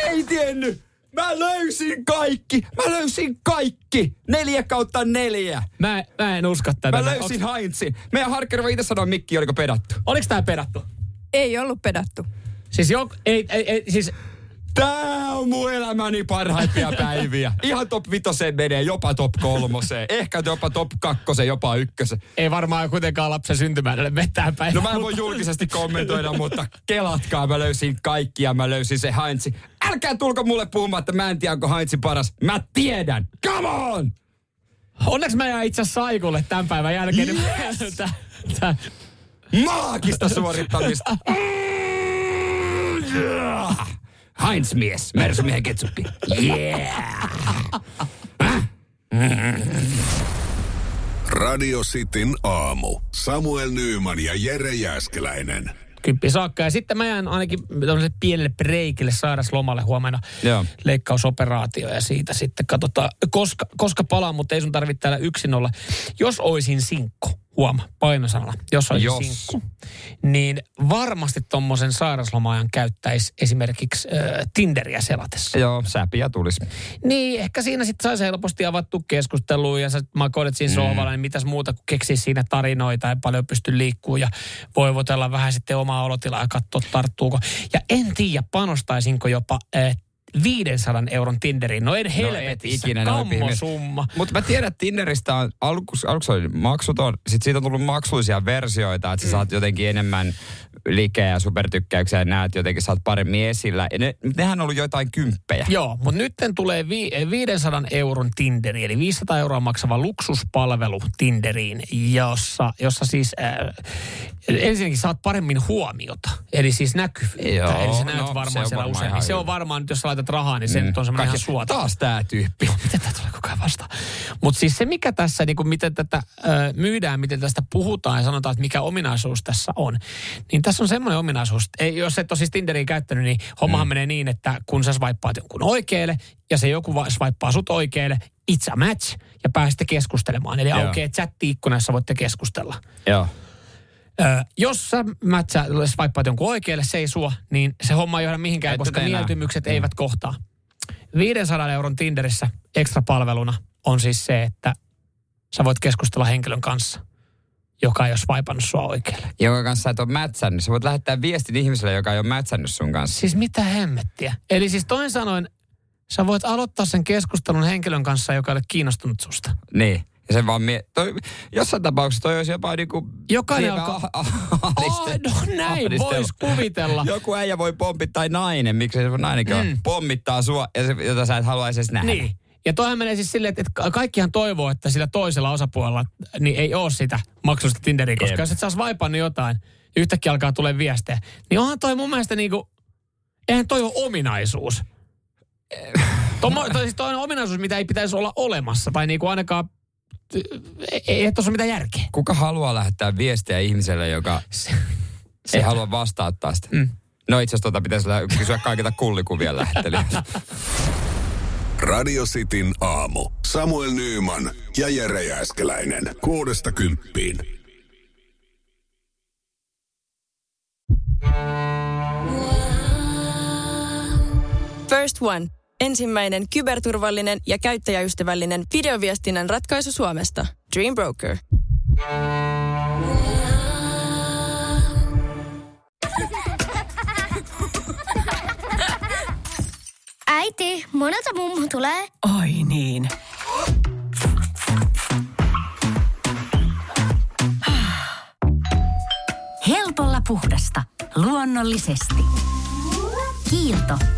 Ei tiennyt! Mä löysin kaikki! Mä löysin kaikki! Neljä kautta neljä! Mä, mä en usko tätä. Mä löysin Heinzin. Meidän Harker voi itse sanoa Mikki, oliko pedattu. Oliks tää pedattu? Ei ollut pedattu. Siis jo, ei, ei, ei, siis Tää on mun elämäni parhaimpia päiviä. Ihan top vitoseen menee, jopa top kolmoseen. Ehkä jopa top kakkoseen, jopa ykkösen. ei varmaan kuitenkaan lapsen syntymäärille metään päin. No mä en voi julkisesti kommentoida, mutta kelatkaa, mä löysin kaikki ja mä löysin se Heinzi. Älkää tulko mulle puhumaan, että mä en tiedä, onko Heinzi paras. Mä tiedän! Come on! Onneksi mä jäin itse Saikulle tämän päivän jälkeen. Yes! Niin tää, tää, Maagista suorittamista. Mm. Heinz-mies, Mersumiehen ketsuppi. Yeah! Radio Cityn aamu. Samuel Nyyman ja Jere Jäskeläinen. kymppi saakka. Ja sitten mä jään ainakin tämmöiselle pienelle breikille sairaslomalle huomenna Joo. leikkausoperaatio ja siitä sitten katsotaan, koska, koska palaan, mutta ei sun tarvitse täällä yksin olla. Jos oisin sinkku, huoma, painosanalla, jos olisin Jos. sinkku, niin varmasti tommosen sairaslomaajan käyttäisi esimerkiksi äh, Tinderiä selatessa. Joo, säpiä tulisi. Niin, ehkä siinä sitten saisi helposti avattu keskustelua ja sä makoilet siinä sohvalla, niin mitäs muuta kuin keksiä siinä tarinoita ja paljon pysty liikkuu ja voivotella vähän sitten omaa olotilaa ja katsoa tarttuuko. Ja en tiedä, panostaisinko jopa äh, 500 euron Tinderiin. No en helvetissä, ikinä noin pihvi. kammosumma. Mutta mä tiedän, että Tinderistä on aluksi, aluksi oli maksuton, sitten siitä on tullut maksullisia versioita, että sä saat jotenkin enemmän liikeä ja supertykkäyksiä ja näet jotenkin saat paremmin esillä. Ja ne, nehän on ollut jotain kymppejä. Joo, mutta nyt tulee vi- 500 euron Tinderi, eli 500 euroa maksava luksuspalvelu Tinderiin, jossa, jossa siis äh, ensinnäkin saat paremmin huomiota, eli siis näkyvyyttä. Joo, eli sä näet no, varmaan se on siellä ihan Se on varmaan nyt, jos laitat rahaa, niin se mm. nyt on semmoinen ihan suota. Taas tää tyyppi. Miten tämä tulee koko ajan vastaan? Mutta siis se, mikä tässä, niin kuin miten tätä ö, myydään, miten tästä puhutaan ja sanotaan, että mikä ominaisuus tässä on, niin tässä on semmoinen ominaisuus, ei, jos et ole siis Tinderin käyttänyt, niin hommahan mm. menee niin, että kun sä swipeaat jonkun oikealle ja se joku va- swipea sut oikealle, it's a match ja pääsette keskustelemaan. Eli Joo. aukeaa chatti-ikkuna, jossa voitte keskustella. Joo. Jos sä mätsä, swipeaat jonkun oikealle, se ei sua, niin se homma ei johda mihinkään, Ette koska te enää. mieltymykset eivät kohtaa. 500 euron Tinderissä ekstra palveluna on siis se, että sä voit keskustella henkilön kanssa, joka ei ole swipannut sua oikealle. Jonka kanssa sä et ole mätsännyt. Sä voit lähettää viestin ihmiselle, joka ei ole mätsännyt sun kanssa. Siis mitä hemmettiä? Eli siis toisin sanoen, sä voit aloittaa sen keskustelun henkilön kanssa, joka ei ole kiinnostunut susta. Niin. Ja se vaan mie- toi, jossain tapauksessa toi olisi jopa niinku... Jokainen alkaa- ah- ah- ahdiste- Ai, no näin ahdistelu. vois kuvitella. Joku äijä voi pommittaa, tai nainen, miksi se nainenkin mm. on, pommittaa sua, ja se, jota sä et haluaisi edes nähdä. Niin. Ja toihan menee siis silleen, että että ka- kaikkihan toivoo, että sillä toisella osapuolella niin ei ole sitä maksusta Tinderiä, koska Jep. jos et sä olisi vaipannut jotain, ja yhtäkkiä alkaa tulee viestejä, niin onhan toi mun mielestä niinku, eihän toi ole ominaisuus. Tuo, toi, siis toi on ominaisuus, mitä ei pitäisi olla olemassa, tai niinku ainakaan, ei, ei tuossa mitään järkeä. Kuka haluaa lähettää viestiä ihmiselle, joka Se, ei halua vastaattaa sitä? Mm. No itse asiassa tota pitäisi kysyä kaikilta kullikuvien lähettelijöiltä. Radio Cityn aamu. Samuel Nyyman ja Jere Jääskeläinen. Kuudesta kymppiin. First One. Ensimmäinen kyberturvallinen ja käyttäjäystävällinen videoviestinnän ratkaisu Suomesta. Dream Broker. Äiti, monelta mummu tulee? Oi niin. Helpolla puhdasta. Luonnollisesti. Kiilto.